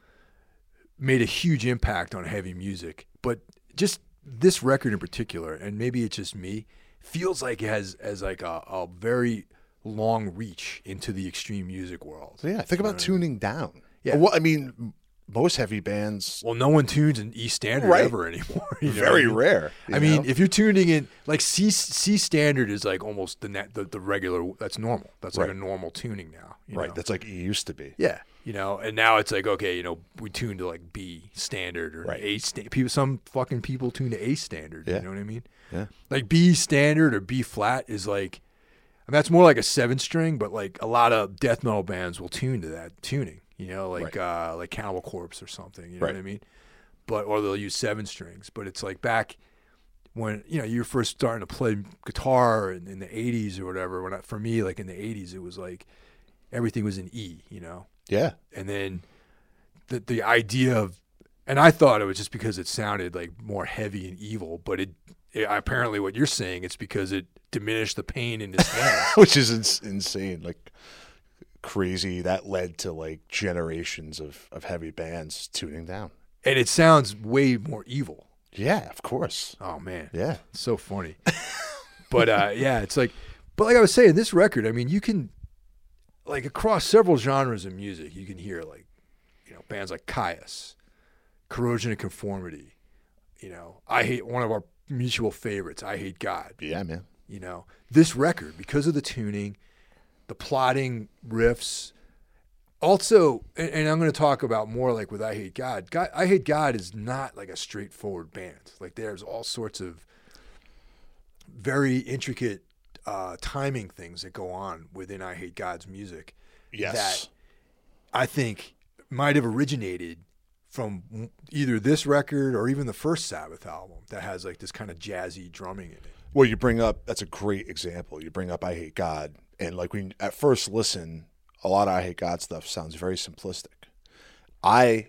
[SPEAKER 1] made a huge impact on heavy music, but just this record in particular, and maybe it's just me, feels like it has as like a, a very long reach into the extreme music world.
[SPEAKER 2] Yeah, think about tuning down.
[SPEAKER 1] Yeah.
[SPEAKER 2] Well, I mean, most heavy bands
[SPEAKER 1] Well, no one tunes in E standard
[SPEAKER 2] Right.
[SPEAKER 1] ever anymore. [LAUGHS] you know
[SPEAKER 2] very rare.
[SPEAKER 1] I
[SPEAKER 2] you
[SPEAKER 1] mean, if you're tuning in, like C C standard is like almost the net, the, the regular. That's normal. That's like a normal tuning now. you
[SPEAKER 2] right,
[SPEAKER 1] know?
[SPEAKER 2] that's like it used to be.
[SPEAKER 1] Yeah, you know, and now it's like okay, you know, we tune to like B standard or
[SPEAKER 2] Right.
[SPEAKER 1] A sta- people. Some fucking people tune to A standard.
[SPEAKER 2] Yeah.
[SPEAKER 1] You know what I mean?
[SPEAKER 2] Yeah.
[SPEAKER 1] Like B standard or B flat is like, I mean, that's more like a seven string, but like a lot of death metal bands will tune to that tuning. You know, like uh like Cannibal Corpse or something. You know
[SPEAKER 2] Right.
[SPEAKER 1] what I mean? But or they'll use seven strings. But it's like back when you know you're first starting to play guitar in, in the '80s or whatever. When I, for me, like in the '80s, it was like everything was in E. You know
[SPEAKER 2] Yeah.
[SPEAKER 1] and then the the idea of and I thought it was just because it sounded like more heavy and evil, but it, it apparently what you're saying it's because it diminished the pain in his [LAUGHS] hands.
[SPEAKER 2] Which is ins- insane. Like crazy. That led to like generations of, of heavy bands tuning down.
[SPEAKER 1] and it sounds way more evil.
[SPEAKER 2] Yeah, of course.
[SPEAKER 1] Oh man,
[SPEAKER 2] Yeah.
[SPEAKER 1] it's so funny. [LAUGHS] but uh, yeah, it's like, but like I was saying, this record, I mean, you can like across several genres of music, you can hear like you know bands like Kyuss, Corrosion and Conformity. You know, I hate one of our mutual favorites. I hate God.
[SPEAKER 2] Yeah, man.
[SPEAKER 1] you know this record because of the tuning the plotting riffs also and, and i'm going to talk about more like with i hate god. god i hate god is not like a straightforward band like there's all sorts of very intricate uh, timing things that go on within i hate god's music
[SPEAKER 2] Yes.
[SPEAKER 1] that i think might have originated from either this record or even the first sabbath album that has like this kind of jazzy drumming in it
[SPEAKER 2] Well, you bring up that's a great example. You bring up I Hate God, and like when at first listen, a lot of I Hate God stuff sounds very simplistic. I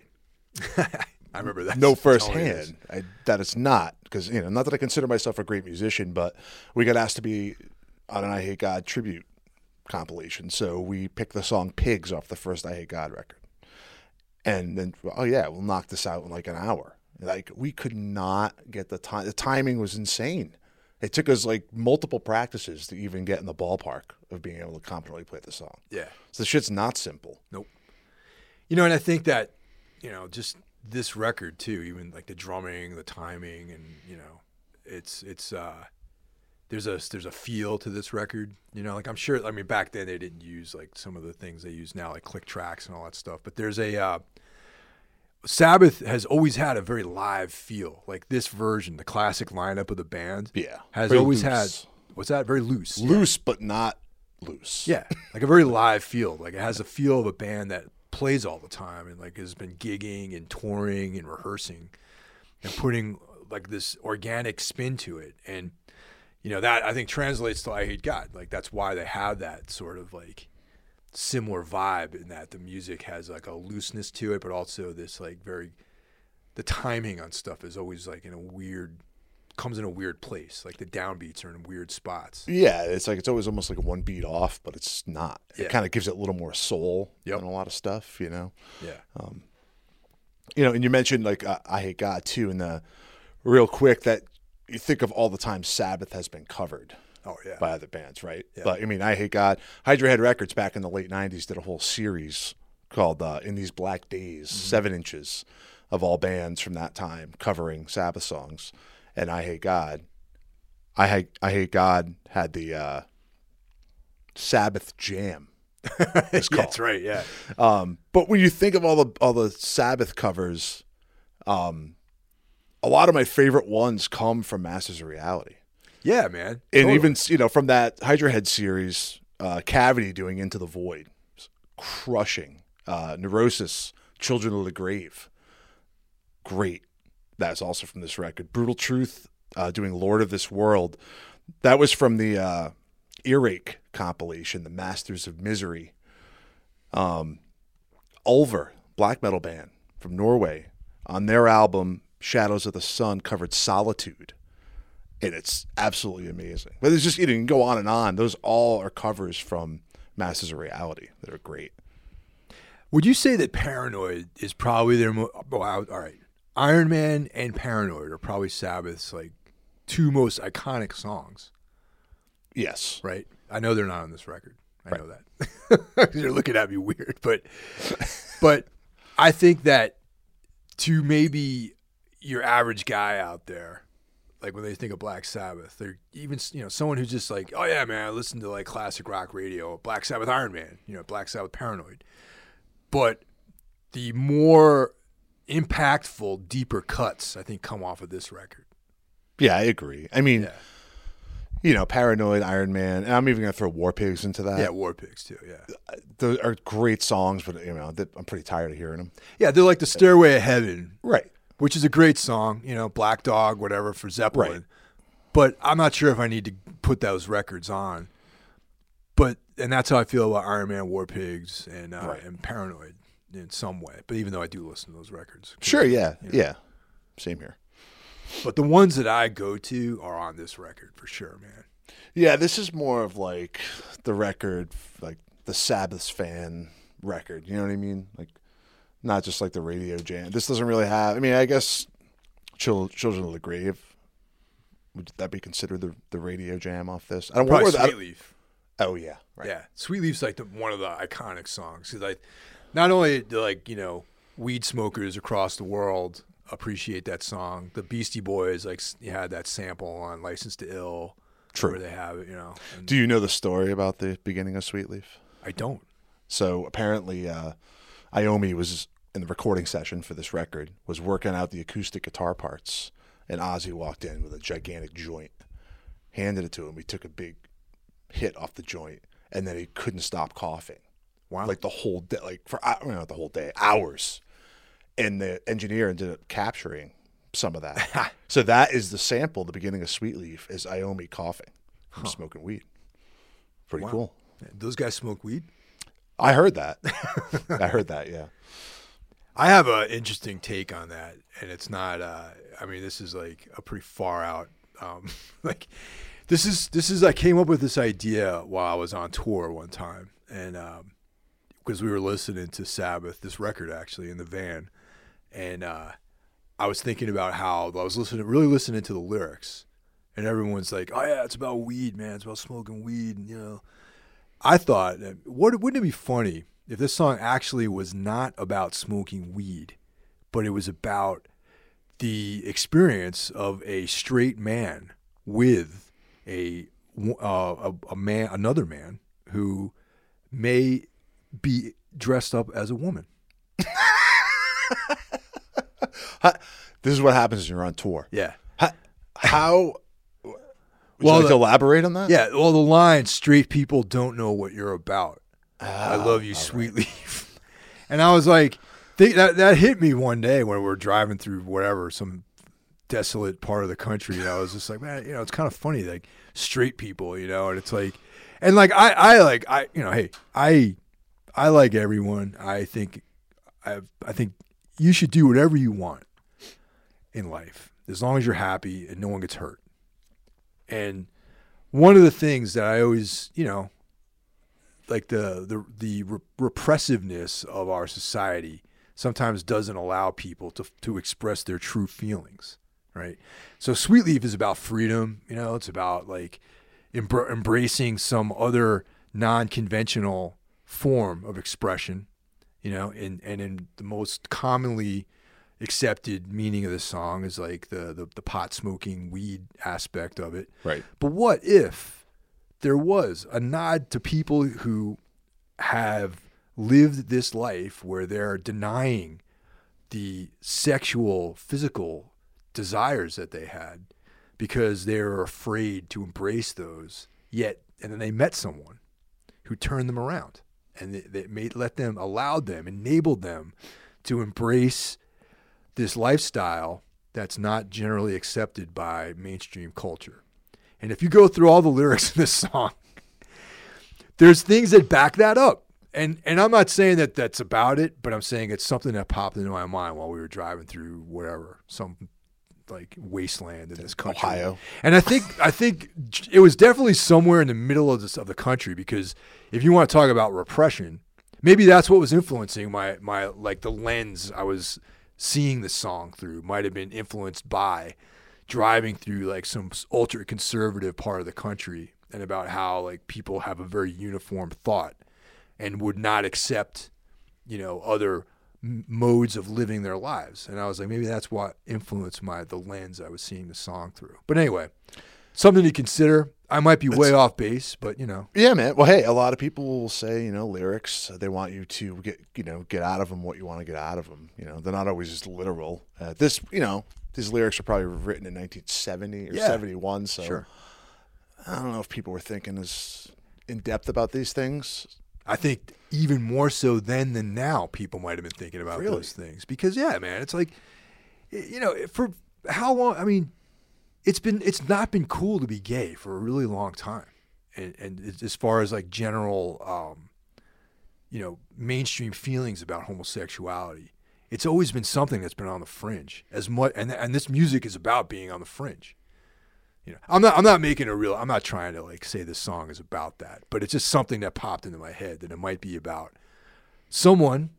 [SPEAKER 2] [LAUGHS]
[SPEAKER 1] I remember that. [LAUGHS] is.
[SPEAKER 2] firsthand I, that it's not because you know not that I consider myself a great musician, but we got asked to be on an I Hate God tribute compilation, so we picked the song "Pigs" off the first I Hate God record, and then oh yeah, we'll knock this out in like an hour. Like we could not get the time. The timing was insane. It took us like multiple practices to even get in the ballpark of being able to competently play the song.
[SPEAKER 1] Yeah.
[SPEAKER 2] So the shit's not simple.
[SPEAKER 1] Nope. You know, and I think that, you know, just this record too, even like the drumming, the timing, and you know, it's it's uh, there's a there's a feel to this record. You know, like I'm sure. I mean, back then they didn't use like some of the things they use now, like click tracks and all that stuff. But there's a uh, Sabbath has always had a very live feel. Like this version, the classic lineup of the band,
[SPEAKER 2] Yeah.
[SPEAKER 1] has
[SPEAKER 2] Very
[SPEAKER 1] always
[SPEAKER 2] loose.
[SPEAKER 1] had what's that? Very loose. Yeah.
[SPEAKER 2] Loose, but not loose.
[SPEAKER 1] Yeah, like a very live feel. Like it has a feel of a band that plays all the time and like has been gigging and touring and rehearsing and putting like this organic spin to it. And you know that I think translates to I Hate God. Like that's why they have that sort of like similar vibe in that the music has like a looseness to it, but also this like very the timing on stuff is always like in a weird comes in a weird place. Like the downbeats are in weird spots.
[SPEAKER 2] Yeah, it's like it's always almost like a one beat off, but it's not.
[SPEAKER 1] Yeah.
[SPEAKER 2] It kind of gives it a little more soul
[SPEAKER 1] Yep.
[SPEAKER 2] than a lot of stuff, you know.
[SPEAKER 1] Yeah.
[SPEAKER 2] You know, and you mentioned like uh, Eyehategod too, and the real quick that you think of all the times Sabbath has been covered
[SPEAKER 1] Oh yeah.
[SPEAKER 2] by other bands, right?
[SPEAKER 1] Yeah.
[SPEAKER 2] But I mean, Eyehategod. Hydra Head Records back in the late '90s did a whole series called uh, "In These Black Days,"
[SPEAKER 1] Mm-hmm.
[SPEAKER 2] seven inches of all bands from that time covering Sabbath songs, and Eyehategod. I hate Eyehategod had the uh, Sabbath Jam. [LAUGHS] It's called.
[SPEAKER 1] That's right. Yeah.
[SPEAKER 2] Um, but when you think of all the all the Sabbath covers, um, a lot of my favorite ones come from Masters of Reality,
[SPEAKER 1] Yeah, man.
[SPEAKER 2] and
[SPEAKER 1] Totally.
[SPEAKER 2] even you know from that Hydra Head series, uh, Cavity doing Into the Void, crushing. Uh, Neurosis, Children of the Grave, great. That's also from this record. Brutal Truth, uh, doing Lord of This World, that was from the uh, Earache compilation, the Masters of Misery. Um, Ulver, black metal band from Norway, on their album Shadows of the Sun covered Solitude. And it's absolutely amazing. But it's just, you know, you can go on and on. Those all are covers from Masters of Reality that are great.
[SPEAKER 1] Would you say that Paranoid is probably their mo- well, all right? Iron Man and Paranoid are probably Sabbath's like two most iconic songs,
[SPEAKER 2] Yes.
[SPEAKER 1] right? I know they're not on this record. I know that. [LAUGHS] You're looking at me weird, but but I think that to maybe your average guy out there, like when they think of Black Sabbath, they're even you know someone who's just like, oh yeah, man, I listen to like classic rock radio, Black Sabbath, Iron Man, you know, Black Sabbath, Paranoid. But the more impactful, deeper cuts, I think, come off of this record.
[SPEAKER 2] Yeah, I agree. I mean,
[SPEAKER 1] Yeah,
[SPEAKER 2] you know, Paranoid, Iron Man, and I'm even going to throw War Pigs into that.
[SPEAKER 1] yeah, War Pigs too. Yeah, uh,
[SPEAKER 2] Those are great songs, but, you know, I'm pretty tired of hearing them.
[SPEAKER 1] yeah, they're like the Stairway of Heaven,
[SPEAKER 2] Right.
[SPEAKER 1] Which is a great song. You know, Black Dog, whatever for Zeppelin.
[SPEAKER 2] Right.
[SPEAKER 1] But I'm not sure if I need to put those records on. But and that's how I feel about Iron Man, War Pigs, and uh,
[SPEAKER 2] Right.
[SPEAKER 1] and Paranoid in some way. But even though I do listen to those records,
[SPEAKER 2] Sure, yeah. Yeah. Same here.
[SPEAKER 1] But the ones that I go to are on this record for sure, man.
[SPEAKER 2] Yeah, this is more of like the record, like the Sabbath fan record. You know what I mean? Like, not just like the radio jam. This doesn't really have. I mean, I guess Chil- Children of the Grave would that be considered the, the radio jam off this? I don't
[SPEAKER 1] Probably
[SPEAKER 2] what
[SPEAKER 1] Sweet Leaf.
[SPEAKER 2] Oh yeah, right.
[SPEAKER 1] Yeah, Sweet Leaf's like the, one of the iconic songs because like not only do like you know weed smokers across the world appreciate that song, the Beastie Boys like s- had that sample on Licensed to Ill,
[SPEAKER 2] True.
[SPEAKER 1] where they have it, you know. And
[SPEAKER 2] Do you know the story about the beginning of Sweet Leaf?
[SPEAKER 1] I don't.
[SPEAKER 2] So apparently, uh, Iommi was in the recording session for this record, was working out the acoustic guitar parts, and Ozzy walked in with a gigantic joint, handed it to him. He took a big hit off the joint, and then he couldn't stop coughing,
[SPEAKER 1] Wow.
[SPEAKER 2] like the whole day, like for I don't know the whole day, hours. And the engineer ended up capturing some of that. [LAUGHS] so that is the sample. The beginning of Sweet Leaf is Iommi coughing from smoking weed. Pretty
[SPEAKER 1] Wow.
[SPEAKER 2] cool.
[SPEAKER 1] Those guys smoke weed.
[SPEAKER 2] I heard that. [LAUGHS] I heard that. Yeah.
[SPEAKER 1] I have an interesting take on that, and it's not. Uh, I mean, this is like a pretty far out. Um, [LAUGHS] like, this is this is. I came up with this idea while I was on tour one time, and because we were listening to Sabbath, this record actually in the van, and uh, I was thinking about how I was listening, really listening to the lyrics, and everyone's like, "Oh yeah, it's about weed, man. It's about smoking weed," and you know. I thought, what wouldn't it be funny if this song actually was not about smoking weed, but it was about the experience of a straight man with a uh, a, a man, another man who may be dressed up as a woman. [LAUGHS]
[SPEAKER 2] This is what happens when you're on tour.
[SPEAKER 1] Yeah.
[SPEAKER 2] How? how
[SPEAKER 1] Well,
[SPEAKER 2] you like
[SPEAKER 1] the-
[SPEAKER 2] elaborate on that?
[SPEAKER 1] Yeah, well, the line "straight people don't know what you're about." I
[SPEAKER 2] Oh,
[SPEAKER 1] love you, sweet leaf. [LAUGHS] and I was like, that that hit me one day when we were driving through whatever some desolate part of the country. And I was just like, man, you know, it's kind of funny, like straight people, you know, and it's like, and like I, I like I, you know, hey, I I like everyone. I think I I think you should do whatever you want in life as long as you're happy and no one gets hurt. And one of the things that I always, you know, like the the the re- repressiveness of our society sometimes doesn't allow people to to express their true feelings, right? So Sweet Leaf is about freedom, you know, it's about like embr- embracing some other non-conventional form of expression, you know, and and in the most commonly accepted meaning of the song is like the, the the pot smoking weed aspect of it.
[SPEAKER 2] Right.
[SPEAKER 1] But what if there was a nod to people who have lived this life where they're denying the sexual, physical desires that they had because they were afraid to embrace those, yet, and then they met someone who turned them around and they made, let them, allowed them, enabled them to embrace this lifestyle that's not generally accepted by mainstream culture. And if you go through all the lyrics in this song, there's things that back that up. And and I'm not saying that that's about it, but I'm saying it's something that popped into my mind while we were driving through wherever some like wasteland in this country.
[SPEAKER 2] Ohio.
[SPEAKER 1] And I think I think it was definitely somewhere in the middle of this of the country because if you want to talk about repression, maybe that's what was influencing my my like the lens I was seeing the song through might have been influenced by driving through like some ultra conservative part of the country and about how like people have a very uniform thought and would not accept you know other m- modes of living their lives and i was like maybe that's what influenced my the lens i was seeing the song through but anyway something to consider i might be way off base but you know
[SPEAKER 2] Yeah, man. Well, hey, a lot of people will say, you know, lyrics. They want you to get, you know, get out of them what you want to get out of them. You know, they're not always just literal. Uh, this, you know, these lyrics were probably written in 1970 or
[SPEAKER 1] Yeah.
[SPEAKER 2] 71. So
[SPEAKER 1] Sure.
[SPEAKER 2] I don't know if people were thinking as in depth about these things.
[SPEAKER 1] I think even more so then than now, people might have been thinking about
[SPEAKER 2] Really?
[SPEAKER 1] those things because yeah, man, it's like you know for how long? I mean, it's been it's not been cool to be gay for a really long time, and and as far as like general, um, you know, mainstream feelings about homosexuality, it's always been something that's been on the fringe as much, and and this music is about being on the fringe. You know, I'm not I'm not making a real I'm not trying to like say this song is about that, but it's just something that popped into my head that it might be about someone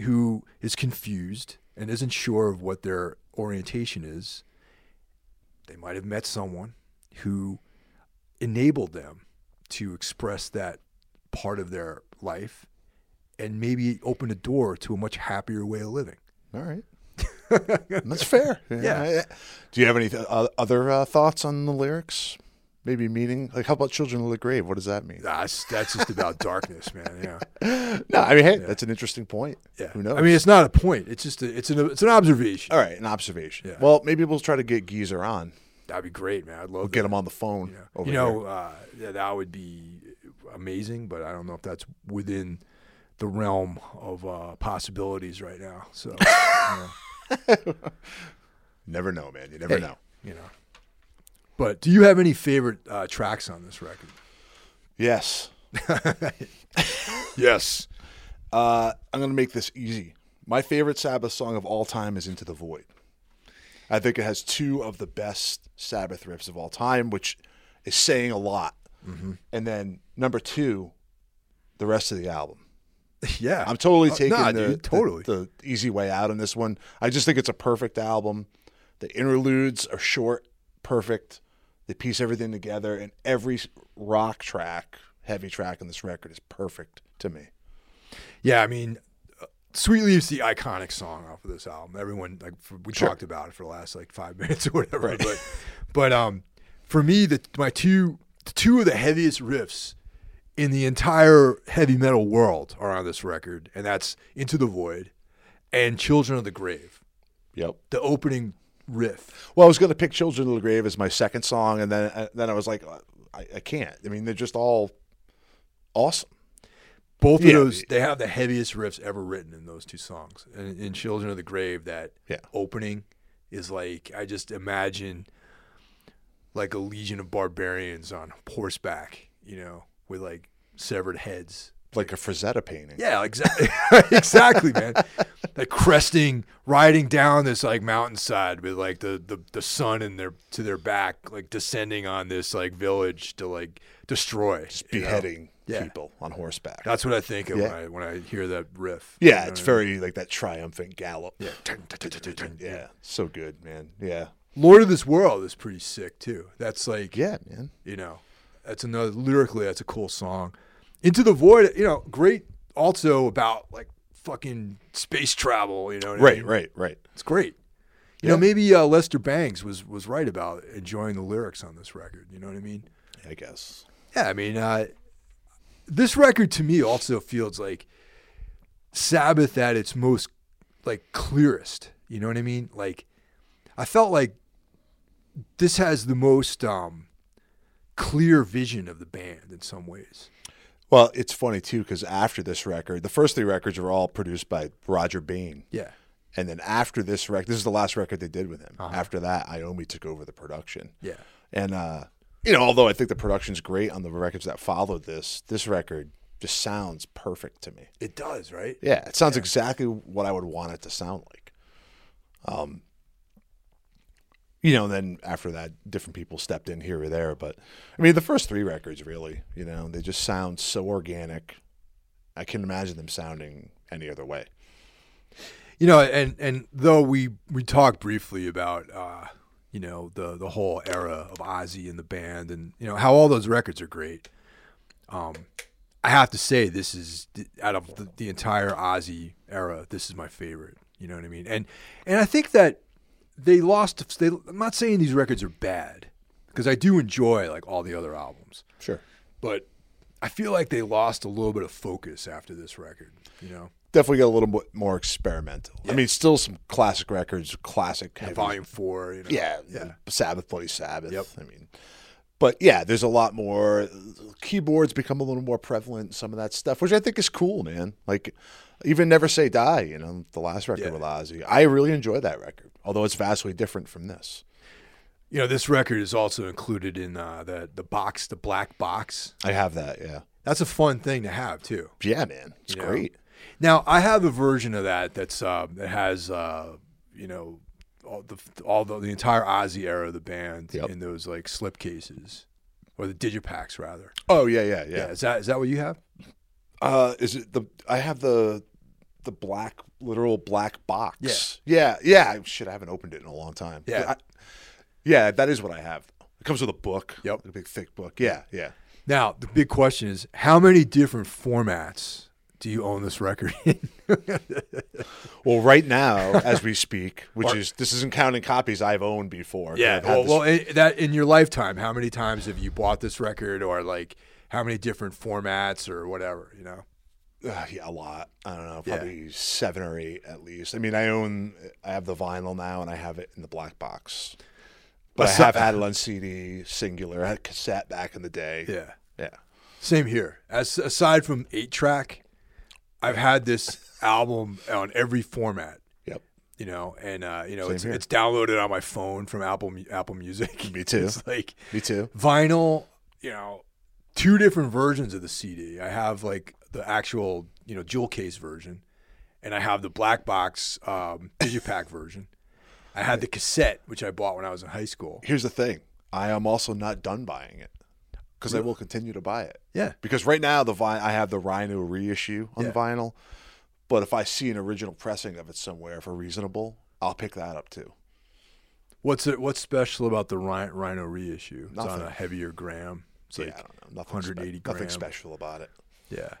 [SPEAKER 1] who is confused and isn't sure of what their orientation is. They might have met someone who enabled them to express that part of their life and maybe open a door to a much happier way of living.
[SPEAKER 2] All right. [LAUGHS] That's fair.
[SPEAKER 1] Yeah.
[SPEAKER 2] Do you have any th- uh, other uh, thoughts on the lyrics? Maybe meaning like how about children of the grave? What does that mean?
[SPEAKER 1] That's that's just about [LAUGHS] darkness, man. Yeah. [LAUGHS]
[SPEAKER 2] No, I mean, hey, that's an interesting point.
[SPEAKER 1] Yeah.
[SPEAKER 2] Who knows?
[SPEAKER 1] I mean, it's not a point. It's just a, it's an it's an observation.
[SPEAKER 2] all right, an observation.
[SPEAKER 1] Yeah.
[SPEAKER 2] Well, maybe we'll try to get Geezer on.
[SPEAKER 1] That'd be great, man. I'd love
[SPEAKER 2] We'll get him on the phone.
[SPEAKER 1] Yeah. You know, uh, yeah, that would be amazing, but I don't know if that's within the realm of uh, possibilities right now. So, [LAUGHS] you know,
[SPEAKER 2] never know, man. You never
[SPEAKER 1] Hey.
[SPEAKER 2] know.
[SPEAKER 1] you know. But do you have any favorite uh, tracks on this record?
[SPEAKER 2] Yes. [LAUGHS]
[SPEAKER 1] Yes.
[SPEAKER 2] Uh, I'm going to make this easy. My favorite Sabbath song of all time is Into the Void. I think it has two of the best Sabbath riffs of all time, which is saying a lot.
[SPEAKER 1] Mm-hmm.
[SPEAKER 2] And then number two, the rest of the album. [LAUGHS]
[SPEAKER 1] Yeah.
[SPEAKER 2] I'm totally
[SPEAKER 1] Uh,
[SPEAKER 2] taking
[SPEAKER 1] nah,
[SPEAKER 2] the,
[SPEAKER 1] dude, totally.
[SPEAKER 2] the, easy way out on this one. I just think it's a perfect album. The interludes are short, perfect. They piece everything together, and every rock track, heavy track on this record is perfect to me.
[SPEAKER 1] Yeah, I mean, uh, "Sweet Leaves" the iconic song off of this album. Everyone like for, we
[SPEAKER 2] Sure.
[SPEAKER 1] talked about it for the last like five [LAUGHS] minutes or whatever. But but um, for me, the my two the two of the heaviest riffs in the entire heavy metal world are on this record, and that's "Into the Void" and "Children of the Grave."
[SPEAKER 2] Yep.
[SPEAKER 1] The opening riff.
[SPEAKER 2] Well, I was going to pick "Children of the Grave" as my second song, and then uh, then I was like, I, I can't. I mean, they're just all awesome.
[SPEAKER 1] Both
[SPEAKER 2] Yeah.
[SPEAKER 1] of those, they have the heaviest riffs ever written in those two songs. And in "Children of the Grave," that
[SPEAKER 2] Yeah.
[SPEAKER 1] opening is like I just imagine like a legion of barbarians on horseback, you know, with like severed heads
[SPEAKER 2] like a Frazetta painting.
[SPEAKER 1] Yeah, exactly, [LAUGHS] exactly, man. [LAUGHS] Like cresting, riding down this like mountainside with like the, the the sun in their to their back, like descending on this like village to like destroy,
[SPEAKER 2] Just
[SPEAKER 1] you know?
[SPEAKER 2] beheading
[SPEAKER 1] Yeah.
[SPEAKER 2] people on horseback.
[SPEAKER 1] That's what I think of
[SPEAKER 2] Yeah.
[SPEAKER 1] when I when I hear that riff.
[SPEAKER 2] yeah,
[SPEAKER 1] You know
[SPEAKER 2] it's
[SPEAKER 1] what I mean?
[SPEAKER 2] very like that triumphant gallop.
[SPEAKER 1] Yeah. [LAUGHS]
[SPEAKER 2] Yeah, so good, man. Yeah,
[SPEAKER 1] Lord of this World is pretty sick too. That's like
[SPEAKER 2] yeah, man.
[SPEAKER 1] you know, that's another lyrically that's a cool song. Into the Void, you know, great. Also about like fucking space travel. You know, what I
[SPEAKER 2] Right,
[SPEAKER 1] mean?
[SPEAKER 2] right, right.
[SPEAKER 1] It's great. You
[SPEAKER 2] Yeah.
[SPEAKER 1] know, maybe uh, Lester Bangs was was right about enjoying the lyrics on this record. You know what I mean?
[SPEAKER 2] I guess.
[SPEAKER 1] Yeah, I mean, uh, this record to me also feels like Sabbath at its most like clearest. You know what I mean? Like, I felt like this has the most um, clear vision of the band in some ways.
[SPEAKER 2] Well, it's funny too because after this record, the first three records were all produced by Rodger Bain,
[SPEAKER 1] Yeah,
[SPEAKER 2] and then after this record, this is the last record they did with him.
[SPEAKER 1] Uh-huh.
[SPEAKER 2] After that, Iommi took over the production,
[SPEAKER 1] yeah,
[SPEAKER 2] and uh, you know, although I think the production's great on the records that followed this, this record just sounds perfect to me.
[SPEAKER 1] it does, right?
[SPEAKER 2] Yeah, it sounds exactly what I would want it to sound like. Um, you know, then after that, different people stepped in here or there, but I mean, the first three records really, you know, they just sound so organic. I can imagine them sounding any other way.
[SPEAKER 1] You know, and and though we we talked briefly about uh, you know the the whole era of Ozzy and the band, and you know how all those records are great. Um, I have to say this is out of the, the entire Ozzy era, this is my favorite. You know what I mean? And and I think that they lost. They, I'm not saying these records are bad because I do enjoy like all the other albums,
[SPEAKER 2] Sure.
[SPEAKER 1] but I feel like they lost a little bit of focus after this record. You know,
[SPEAKER 2] Definitely got a little bit more experimental. I mean, still some classic records, classic heavy-
[SPEAKER 1] Volume Four. You know,
[SPEAKER 2] Yeah,
[SPEAKER 1] yeah.
[SPEAKER 2] Sabbath, Bloody Sabbath.
[SPEAKER 1] Yep.
[SPEAKER 2] I mean, but yeah, there's a lot more. Keyboards become a little more prevalent. Some of that stuff, which I think is cool, man. Like even Never Say Die. You know, the last record
[SPEAKER 1] Yeah.
[SPEAKER 2] with Ozzy. I really enjoy that record, although it's vastly different from this.
[SPEAKER 1] You know, this record is also included in uh, the the box, the black box.
[SPEAKER 2] I have that. Yeah,
[SPEAKER 1] That's a fun thing to have too.
[SPEAKER 2] yeah, man, it's
[SPEAKER 1] You know?
[SPEAKER 2] great.
[SPEAKER 1] Now, I have a version of that that's uh, that has uh, you know all the all the, the entire Ozzy era of the band
[SPEAKER 2] Yep.
[SPEAKER 1] in those like slip cases or the digipacks rather.
[SPEAKER 2] Oh yeah, yeah, yeah.
[SPEAKER 1] Yeah, is that is that what you have?
[SPEAKER 2] Uh, is it the? I have the the black, literal black box. Yeah, yeah, yeah. Shit, I haven't opened it in a long time.
[SPEAKER 1] Yeah.
[SPEAKER 2] I- yeah, that is what I have. It comes with a book.
[SPEAKER 1] Yep.
[SPEAKER 2] a big thick book. Yeah, yeah.
[SPEAKER 1] Now, the big question is, how many different formats do you own this record? [LAUGHS]
[SPEAKER 2] Well, right now, as we speak, [LAUGHS] which is this isn't counting copies I've owned before.
[SPEAKER 1] yeah, well, well in, that in your lifetime, how many times have you bought this record, or like how many different formats, or whatever? You know.
[SPEAKER 2] uh, yeah, a lot. I don't know,
[SPEAKER 1] Yeah.
[SPEAKER 2] probably seven or eight at least. I mean, I own, I have the vinyl now, and I have it in the black box. But I have had it on CD, singular. I had cassette back in the day.
[SPEAKER 1] Yeah.
[SPEAKER 2] yeah.
[SPEAKER 1] Same here. As aside from eight track, I've had this album on every format.
[SPEAKER 2] Yep.
[SPEAKER 1] You know, and uh, you know,
[SPEAKER 2] Same
[SPEAKER 1] it's
[SPEAKER 2] here.
[SPEAKER 1] it's downloaded on my phone from Apple Apple Music.
[SPEAKER 2] Me [LAUGHS] too.
[SPEAKER 1] It's like
[SPEAKER 2] Me too.
[SPEAKER 1] vinyl. You know, two different versions of the CD. I have like the actual you know jewel case version, and I have the black box um, [LAUGHS] digipack version. I had the cassette, which I bought when I was in high school.
[SPEAKER 2] Here's the thing: I am also not done buying it because I will continue to buy it.
[SPEAKER 1] Yeah.
[SPEAKER 2] Because right now the vi- I have the Rhino reissue on
[SPEAKER 1] Yeah.
[SPEAKER 2] vinyl, but if I see an original pressing of it somewhere for reasonable, I'll pick that up too.
[SPEAKER 1] What's it? What's special about the Rhino, Rhino reissue? It's on a heavier gram. It's
[SPEAKER 2] yeah,
[SPEAKER 1] like
[SPEAKER 2] I don't know. Nothing, spe-
[SPEAKER 1] 180
[SPEAKER 2] nothing special about it.
[SPEAKER 1] yeah.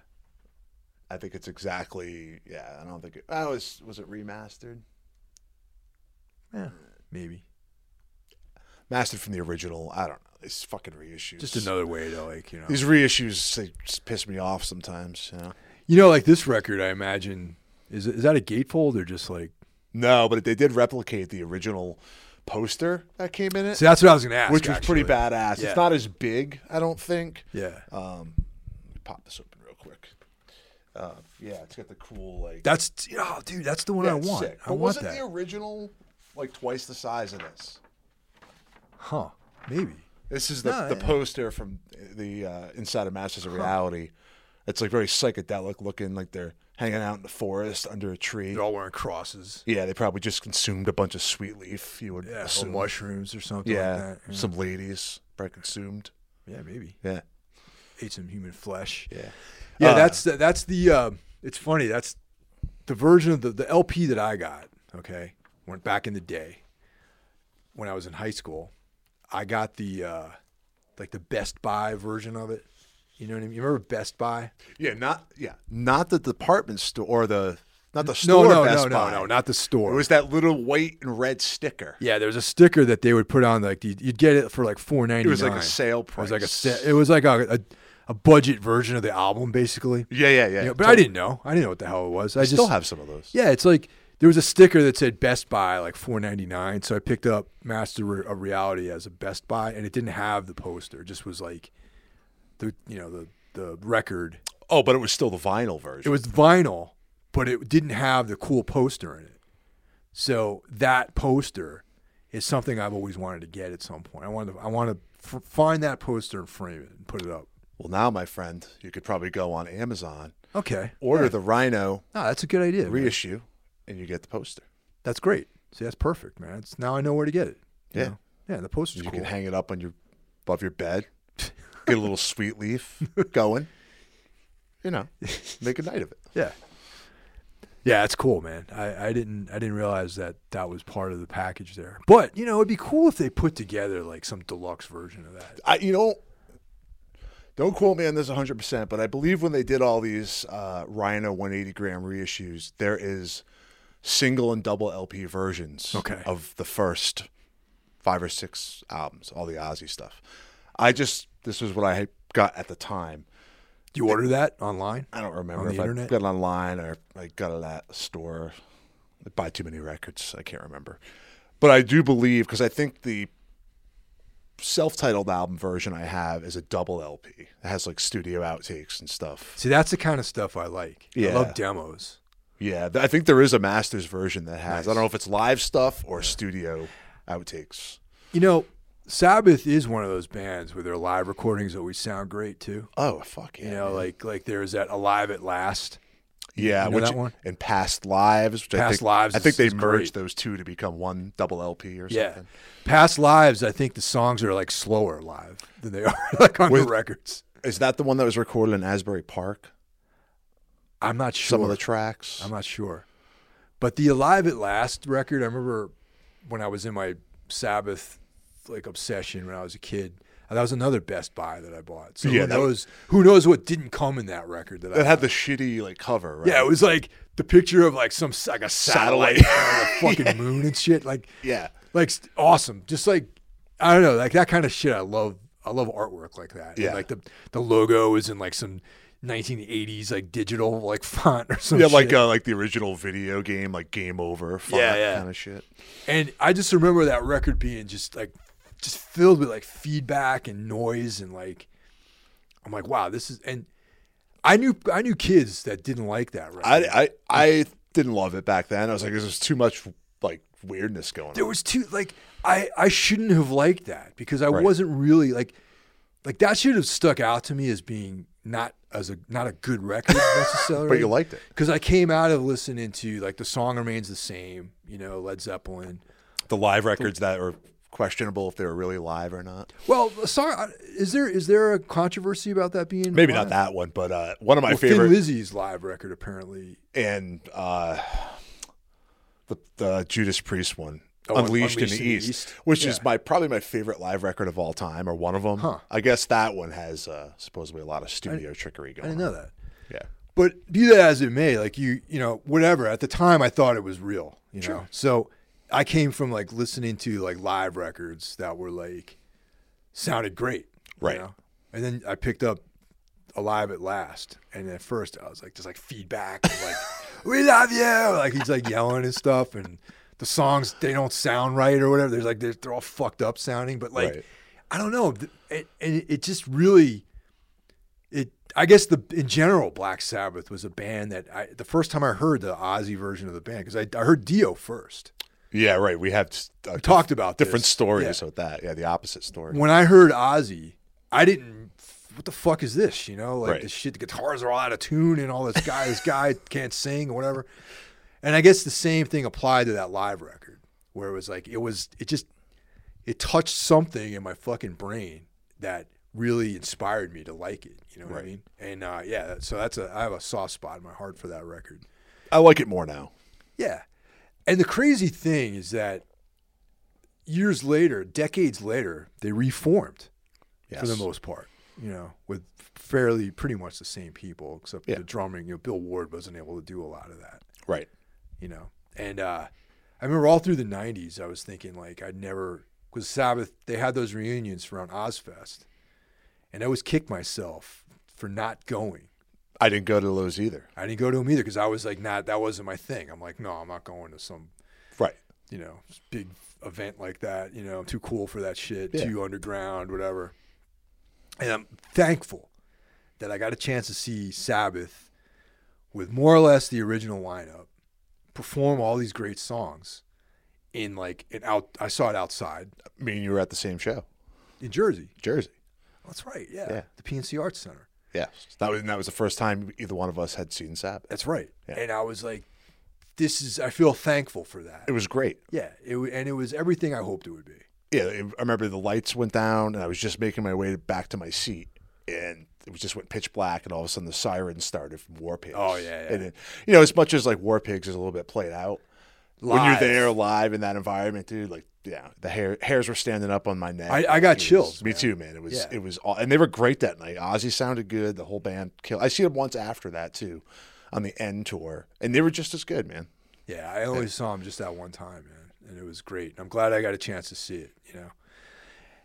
[SPEAKER 2] I think it's exactly. Yeah, I don't think it. Oh, was was it remastered?
[SPEAKER 1] Yeah, maybe.
[SPEAKER 2] Mastered from the original. I don't know. These fucking reissues.
[SPEAKER 1] Just another way to like you know.
[SPEAKER 2] These reissues they just piss me off sometimes. You know.
[SPEAKER 1] You know, like this record, I imagine is is that a gatefold or just like?
[SPEAKER 2] No, but they did replicate the original poster that came in it,
[SPEAKER 1] See, that's what I was gonna ask.
[SPEAKER 2] which was pretty badass.
[SPEAKER 1] Yeah.
[SPEAKER 2] It's not as big, I don't think.
[SPEAKER 1] Yeah,
[SPEAKER 2] Um, let me pop this open real quick. Uh, yeah, it's got the cool like.
[SPEAKER 1] that's oh, dude, that's the one
[SPEAKER 2] yeah,
[SPEAKER 1] I want.
[SPEAKER 2] sick.
[SPEAKER 1] I
[SPEAKER 2] But
[SPEAKER 1] want
[SPEAKER 2] wasn't
[SPEAKER 1] that.
[SPEAKER 2] the original like twice the size of this?
[SPEAKER 1] Huh? Maybe.
[SPEAKER 2] This is the,
[SPEAKER 1] No,
[SPEAKER 2] the poster from the uh, Inside of Masters of Reality. It's like very psychedelic looking, like they're hanging out in the forest under a tree.
[SPEAKER 1] They're all wearing crosses.
[SPEAKER 2] Yeah, they probably just consumed a bunch of sweet leaf. You would
[SPEAKER 1] Yeah, or
[SPEAKER 2] assume.
[SPEAKER 1] mushrooms or something
[SPEAKER 2] yeah,
[SPEAKER 1] like that. Yeah.
[SPEAKER 2] some ladies probably consumed.
[SPEAKER 1] yeah, maybe
[SPEAKER 2] Yeah,
[SPEAKER 1] ate some human flesh.
[SPEAKER 2] yeah.
[SPEAKER 1] Yeah,
[SPEAKER 2] Uh,
[SPEAKER 1] that's that's the. Uh, it's funny. That's the version of the the LP that I got. Okay, went back in the day when I was in high school. I got the uh, like the Best Buy version of it. You know what I mean? You remember Best Buy?
[SPEAKER 2] Yeah, not yeah, not the department store or the not the store.
[SPEAKER 1] no,
[SPEAKER 2] Best
[SPEAKER 1] no,
[SPEAKER 2] Buy.
[SPEAKER 1] no, no, not the store.
[SPEAKER 2] It was that little white and red sticker.
[SPEAKER 1] yeah, there's a sticker that they would put on like you'd get it for like four ninety
[SPEAKER 2] It was like a sale price.
[SPEAKER 1] It was like a it was like a, a a budget version of the album basically.
[SPEAKER 2] yeah, yeah, yeah.
[SPEAKER 1] You know, but I didn't know. I didn't know what the hell it was. I,
[SPEAKER 2] I
[SPEAKER 1] just
[SPEAKER 2] still have some of those.
[SPEAKER 1] Yeah, it's like there was a sticker that said Best Buy like four ninety nine. So I picked up Master of Reality as a Best Buy, and it didn't have the poster. It just was like the you know the the record.
[SPEAKER 2] Oh, but it was still the vinyl version.
[SPEAKER 1] It was vinyl, but it didn't have the cool poster in it. So that poster is something I've always wanted to get at some point. I want to I want to f- find that poster and frame it and put it up.
[SPEAKER 2] well, now, my friend, you could probably go on Amazon,
[SPEAKER 1] Okay,
[SPEAKER 2] order
[SPEAKER 1] Yeah.
[SPEAKER 2] the Rhino
[SPEAKER 1] No, that's a good idea. man.
[SPEAKER 2] And you get the poster.
[SPEAKER 1] That's great. See, that's perfect, man. It's, now I know where to get it.
[SPEAKER 2] Yeah.
[SPEAKER 1] know? yeah. The poster's
[SPEAKER 2] You
[SPEAKER 1] cool.
[SPEAKER 2] can hang it up on your above your bed. [LAUGHS] Get a little sweet leaf going. You know, [LAUGHS] make a night of it.
[SPEAKER 1] Yeah. Yeah, it's cool, man. I, I didn't I didn't realize that that was part of the package there. But you know, it'd be cool if they put together like some deluxe version of that.
[SPEAKER 2] I, you know, don't quote me on this 100%, but I believe when they did all these uh, Rhino 180 gram reissues, there is single and double LP versions
[SPEAKER 1] Okay.
[SPEAKER 2] of the first five or six albums, all the Ozzy stuff. I just, this was what I got at the time.
[SPEAKER 1] Do you order that online?
[SPEAKER 2] I don't remember
[SPEAKER 1] On the
[SPEAKER 2] if I
[SPEAKER 1] internet?
[SPEAKER 2] got it online or I got it at a store. I buy too many records. I can't remember. But I do believe, because I think the self titled album version I have is a double LP. It has like studio outtakes and stuff.
[SPEAKER 1] See, that's the kind of stuff I like. I
[SPEAKER 2] Yeah.
[SPEAKER 1] love demos.
[SPEAKER 2] Yeah, I think there is a master's version that has.
[SPEAKER 1] Nice.
[SPEAKER 2] I don't know if it's live stuff or studio outtakes.
[SPEAKER 1] You know, Sabbath is one of those bands where their live recordings always sound great too.
[SPEAKER 2] Oh, fuck yeah.
[SPEAKER 1] You know,
[SPEAKER 2] man.
[SPEAKER 1] like like there's that Alive at Last.
[SPEAKER 2] yeah,
[SPEAKER 1] you know
[SPEAKER 2] which,
[SPEAKER 1] that one?
[SPEAKER 2] and Past Lives, which I
[SPEAKER 1] Past
[SPEAKER 2] think,
[SPEAKER 1] Lives
[SPEAKER 2] I think
[SPEAKER 1] is-
[SPEAKER 2] they
[SPEAKER 1] is
[SPEAKER 2] merged
[SPEAKER 1] great.
[SPEAKER 2] those two to become one double LP or
[SPEAKER 1] Yeah.
[SPEAKER 2] something.
[SPEAKER 1] Past Lives, I think the songs are like slower live than they are [LAUGHS] like on
[SPEAKER 2] With-
[SPEAKER 1] the records.
[SPEAKER 2] Is that the one that was recorded in Asbury Park?
[SPEAKER 1] I'm not sure.
[SPEAKER 2] Some of the tracks.
[SPEAKER 1] I'm not sure. But the Alive at Last record, I remember when I was in my Sabbath like obsession when I was a kid. That was another Best Buy that I bought. So
[SPEAKER 2] Yeah,
[SPEAKER 1] who
[SPEAKER 2] that-
[SPEAKER 1] knows who knows what didn't come in that record that I
[SPEAKER 2] That had the shitty like cover, right?
[SPEAKER 1] Yeah, it was like the picture of like some like a satellite,
[SPEAKER 2] Satellite.
[SPEAKER 1] on the [LAUGHS] fucking moon and shit. Like
[SPEAKER 2] yeah.
[SPEAKER 1] like awesome. Just like I don't know, like that kind of shit. I love. I love artwork like that. And,
[SPEAKER 2] Yeah.
[SPEAKER 1] like the the logo is in like some 1980s like digital like [LAUGHS] font or something.
[SPEAKER 2] Yeah, like uh, like the original video game, like Game Over, font
[SPEAKER 1] Yeah, yeah.
[SPEAKER 2] kind of shit.
[SPEAKER 1] And I just remember that record being just like just filled with like feedback and noise and like I'm like, wow, this is and I knew I knew kids that didn't like that record.
[SPEAKER 2] I, I I didn't love it back then. I was like, this is too much like weirdness going on.
[SPEAKER 1] there
[SPEAKER 2] on.
[SPEAKER 1] was too like I I shouldn't have liked that because I
[SPEAKER 2] Right.
[SPEAKER 1] wasn't really like like that should have stuck out to me as being not as a not a good record [LAUGHS] necessarily.
[SPEAKER 2] But you liked it.
[SPEAKER 1] because I came out of listening to like the song remains the same, you know, Led Zeppelin.
[SPEAKER 2] The live records that are questionable if they were really live or not.
[SPEAKER 1] Well, sorry, is there is there a controversy about that being
[SPEAKER 2] Maybe
[SPEAKER 1] live?
[SPEAKER 2] not that one, but uh, one of my
[SPEAKER 1] well,
[SPEAKER 2] favorite
[SPEAKER 1] Thin Lizzy's live record apparently.
[SPEAKER 2] and uh, the the Judas Priest one.
[SPEAKER 1] Oh,
[SPEAKER 2] Unleashed,
[SPEAKER 1] Unleashed
[SPEAKER 2] in the East,
[SPEAKER 1] East.
[SPEAKER 2] which is my probably my favorite live record of all time, or one of them.
[SPEAKER 1] Huh.
[SPEAKER 2] I guess that one has uh, supposedly a lot of studio trickery going on.
[SPEAKER 1] I didn't know that.
[SPEAKER 2] Yeah,
[SPEAKER 1] But be that as it may, like you, you know, whatever. At the time, I thought it was real. You know, so I came from like listening to like live records that were like sounded great, you
[SPEAKER 2] Right.
[SPEAKER 1] know? And then I picked up Alive at Last, and at first I was like, just like feedback, like [LAUGHS] we love you, like he's like yelling and stuff, and the songs they don't sound right or whatever. There's like they're, they're all fucked up sounding, but like
[SPEAKER 2] Right.
[SPEAKER 1] I don't know, it, and it just really it I guess the in general Black Sabbath was a band that I the first time I heard the Ozzy version of the band because I, I heard Dio first.
[SPEAKER 2] yeah, right. We have uh,
[SPEAKER 1] We talked about
[SPEAKER 2] different
[SPEAKER 1] this.
[SPEAKER 2] stories
[SPEAKER 1] Yeah.
[SPEAKER 2] with that. Yeah, the opposite story.
[SPEAKER 1] When I heard Ozzy, I didn't what the fuck is this? You know, like
[SPEAKER 2] Right.
[SPEAKER 1] this shit. The guitars are all out of tune, and all this guy, this guy can't sing or whatever. And I guess the same thing applied to that live record, where it was like it was it just it touched something in my fucking brain that really inspired me to like it. You know what I mean? And uh, yeah, so that's a I have a soft spot in my heart for that record.
[SPEAKER 2] I like it more now.
[SPEAKER 1] Yeah. And the crazy thing is that years later, decades later, they reformed
[SPEAKER 2] Yes.
[SPEAKER 1] for the most part, you know, with fairly pretty much the same people, except
[SPEAKER 2] Yeah.
[SPEAKER 1] the drumming. You know, Bill Ward wasn't able to do a lot of that,
[SPEAKER 2] Right.
[SPEAKER 1] You know. And uh, I remember all through the '90s, I was thinking like I'd never because Sabbath they had those reunions around Ozzfest, and I always kicked myself for not going.
[SPEAKER 2] I didn't go to those either.
[SPEAKER 1] I didn't go to them either because I was like, not that wasn't my thing. I'm like, no, I'm not going to some
[SPEAKER 2] Right.
[SPEAKER 1] you know, big event like that. You know, I'm too cool for that shit,
[SPEAKER 2] Yeah.
[SPEAKER 1] too underground, whatever. And I'm thankful that I got a chance to see Sabbath with more or less the original lineup perform all these great songs in like an out. I saw it outside
[SPEAKER 2] Me and you were at the same show,
[SPEAKER 1] in Jersey.
[SPEAKER 2] Jersey.
[SPEAKER 1] Oh, that's right. Yeah,
[SPEAKER 2] Yeah.
[SPEAKER 1] the PNC Arts Center.
[SPEAKER 2] Yes. That was and that was the first time either one of us had seen Sabbath.
[SPEAKER 1] That's right.
[SPEAKER 2] Yeah.
[SPEAKER 1] And I was like, this is. I feel thankful for that.
[SPEAKER 2] It was great.
[SPEAKER 1] Yeah. It and it was everything I hoped it would be.
[SPEAKER 2] Yeah, I remember the lights went down, and I was just making my way back to my seat, and it was just went pitch black, and all of a sudden the sirens started from War Pigs.
[SPEAKER 1] Oh, yeah, yeah.
[SPEAKER 2] And it, you know, as much as like War Pigs is a little bit played out, when you're there live in that environment, dude, like yeah, the hair hairs were standing up on my neck.
[SPEAKER 1] I- I got
[SPEAKER 2] It was-
[SPEAKER 1] chills,
[SPEAKER 2] Me too, man. It was
[SPEAKER 1] Yeah.
[SPEAKER 2] it was all, and they were great that night. Ozzy sounded good. The whole band killed. I see them once after that too, on the end tour, and they were just as good, man.
[SPEAKER 1] Yeah, I only saw him just that one time, man, and it was great. I'm glad I got a chance to see it, you know.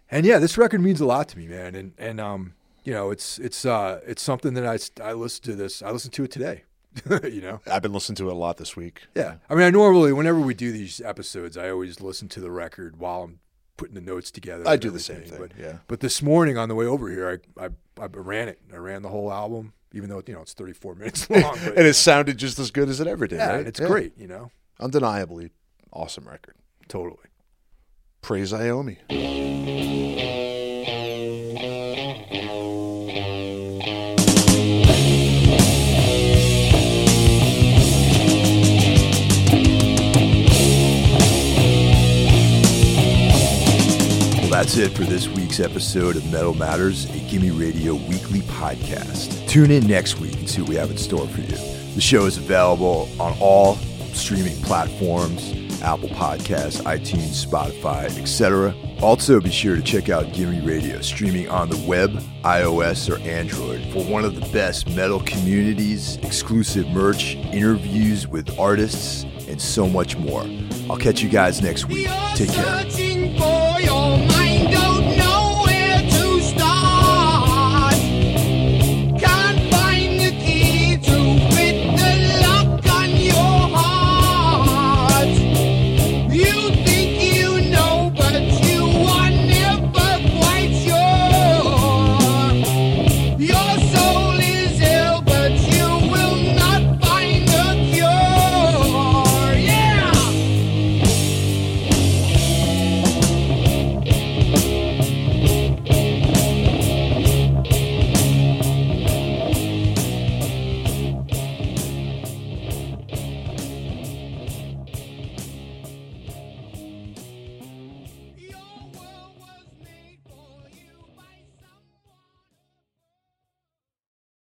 [SPEAKER 1] And yeah, this record means a lot to me, man, and and um, you know, it's it's uh it's something that I I listen to this. I listen to it today, [LAUGHS] you know.
[SPEAKER 2] I've been listening to it a lot this week.
[SPEAKER 1] Yeah, I mean, I normally whenever we do these episodes, I always listen to the record while I'm putting the notes together.
[SPEAKER 2] I do the same thing.
[SPEAKER 1] But
[SPEAKER 2] yeah.
[SPEAKER 1] but this morning on the way over here, I I, I ran it. I ran the whole album, even though you know it's 34 [LAUGHS] minutes long. But,
[SPEAKER 2] and it sounded just as good as it ever did.
[SPEAKER 1] yeah,
[SPEAKER 2] right?
[SPEAKER 1] it's great, you know.
[SPEAKER 2] undeniably awesome record.
[SPEAKER 1] Totally.
[SPEAKER 2] Praise
[SPEAKER 1] Iommi. That's it for this week's episode of Metal Matters, a Gimme Radio weekly podcast. Tune in next week and see what we have in store for you. The show is available on all streaming platforms Apple Podcasts, iTunes, Spotify, etc. Also, be sure to check out Gimme Radio, streaming on the web, iOS, or Android, for one of the best metal communities, exclusive merch, interviews with artists, and so much more. I'll catch you guys next week. Take care.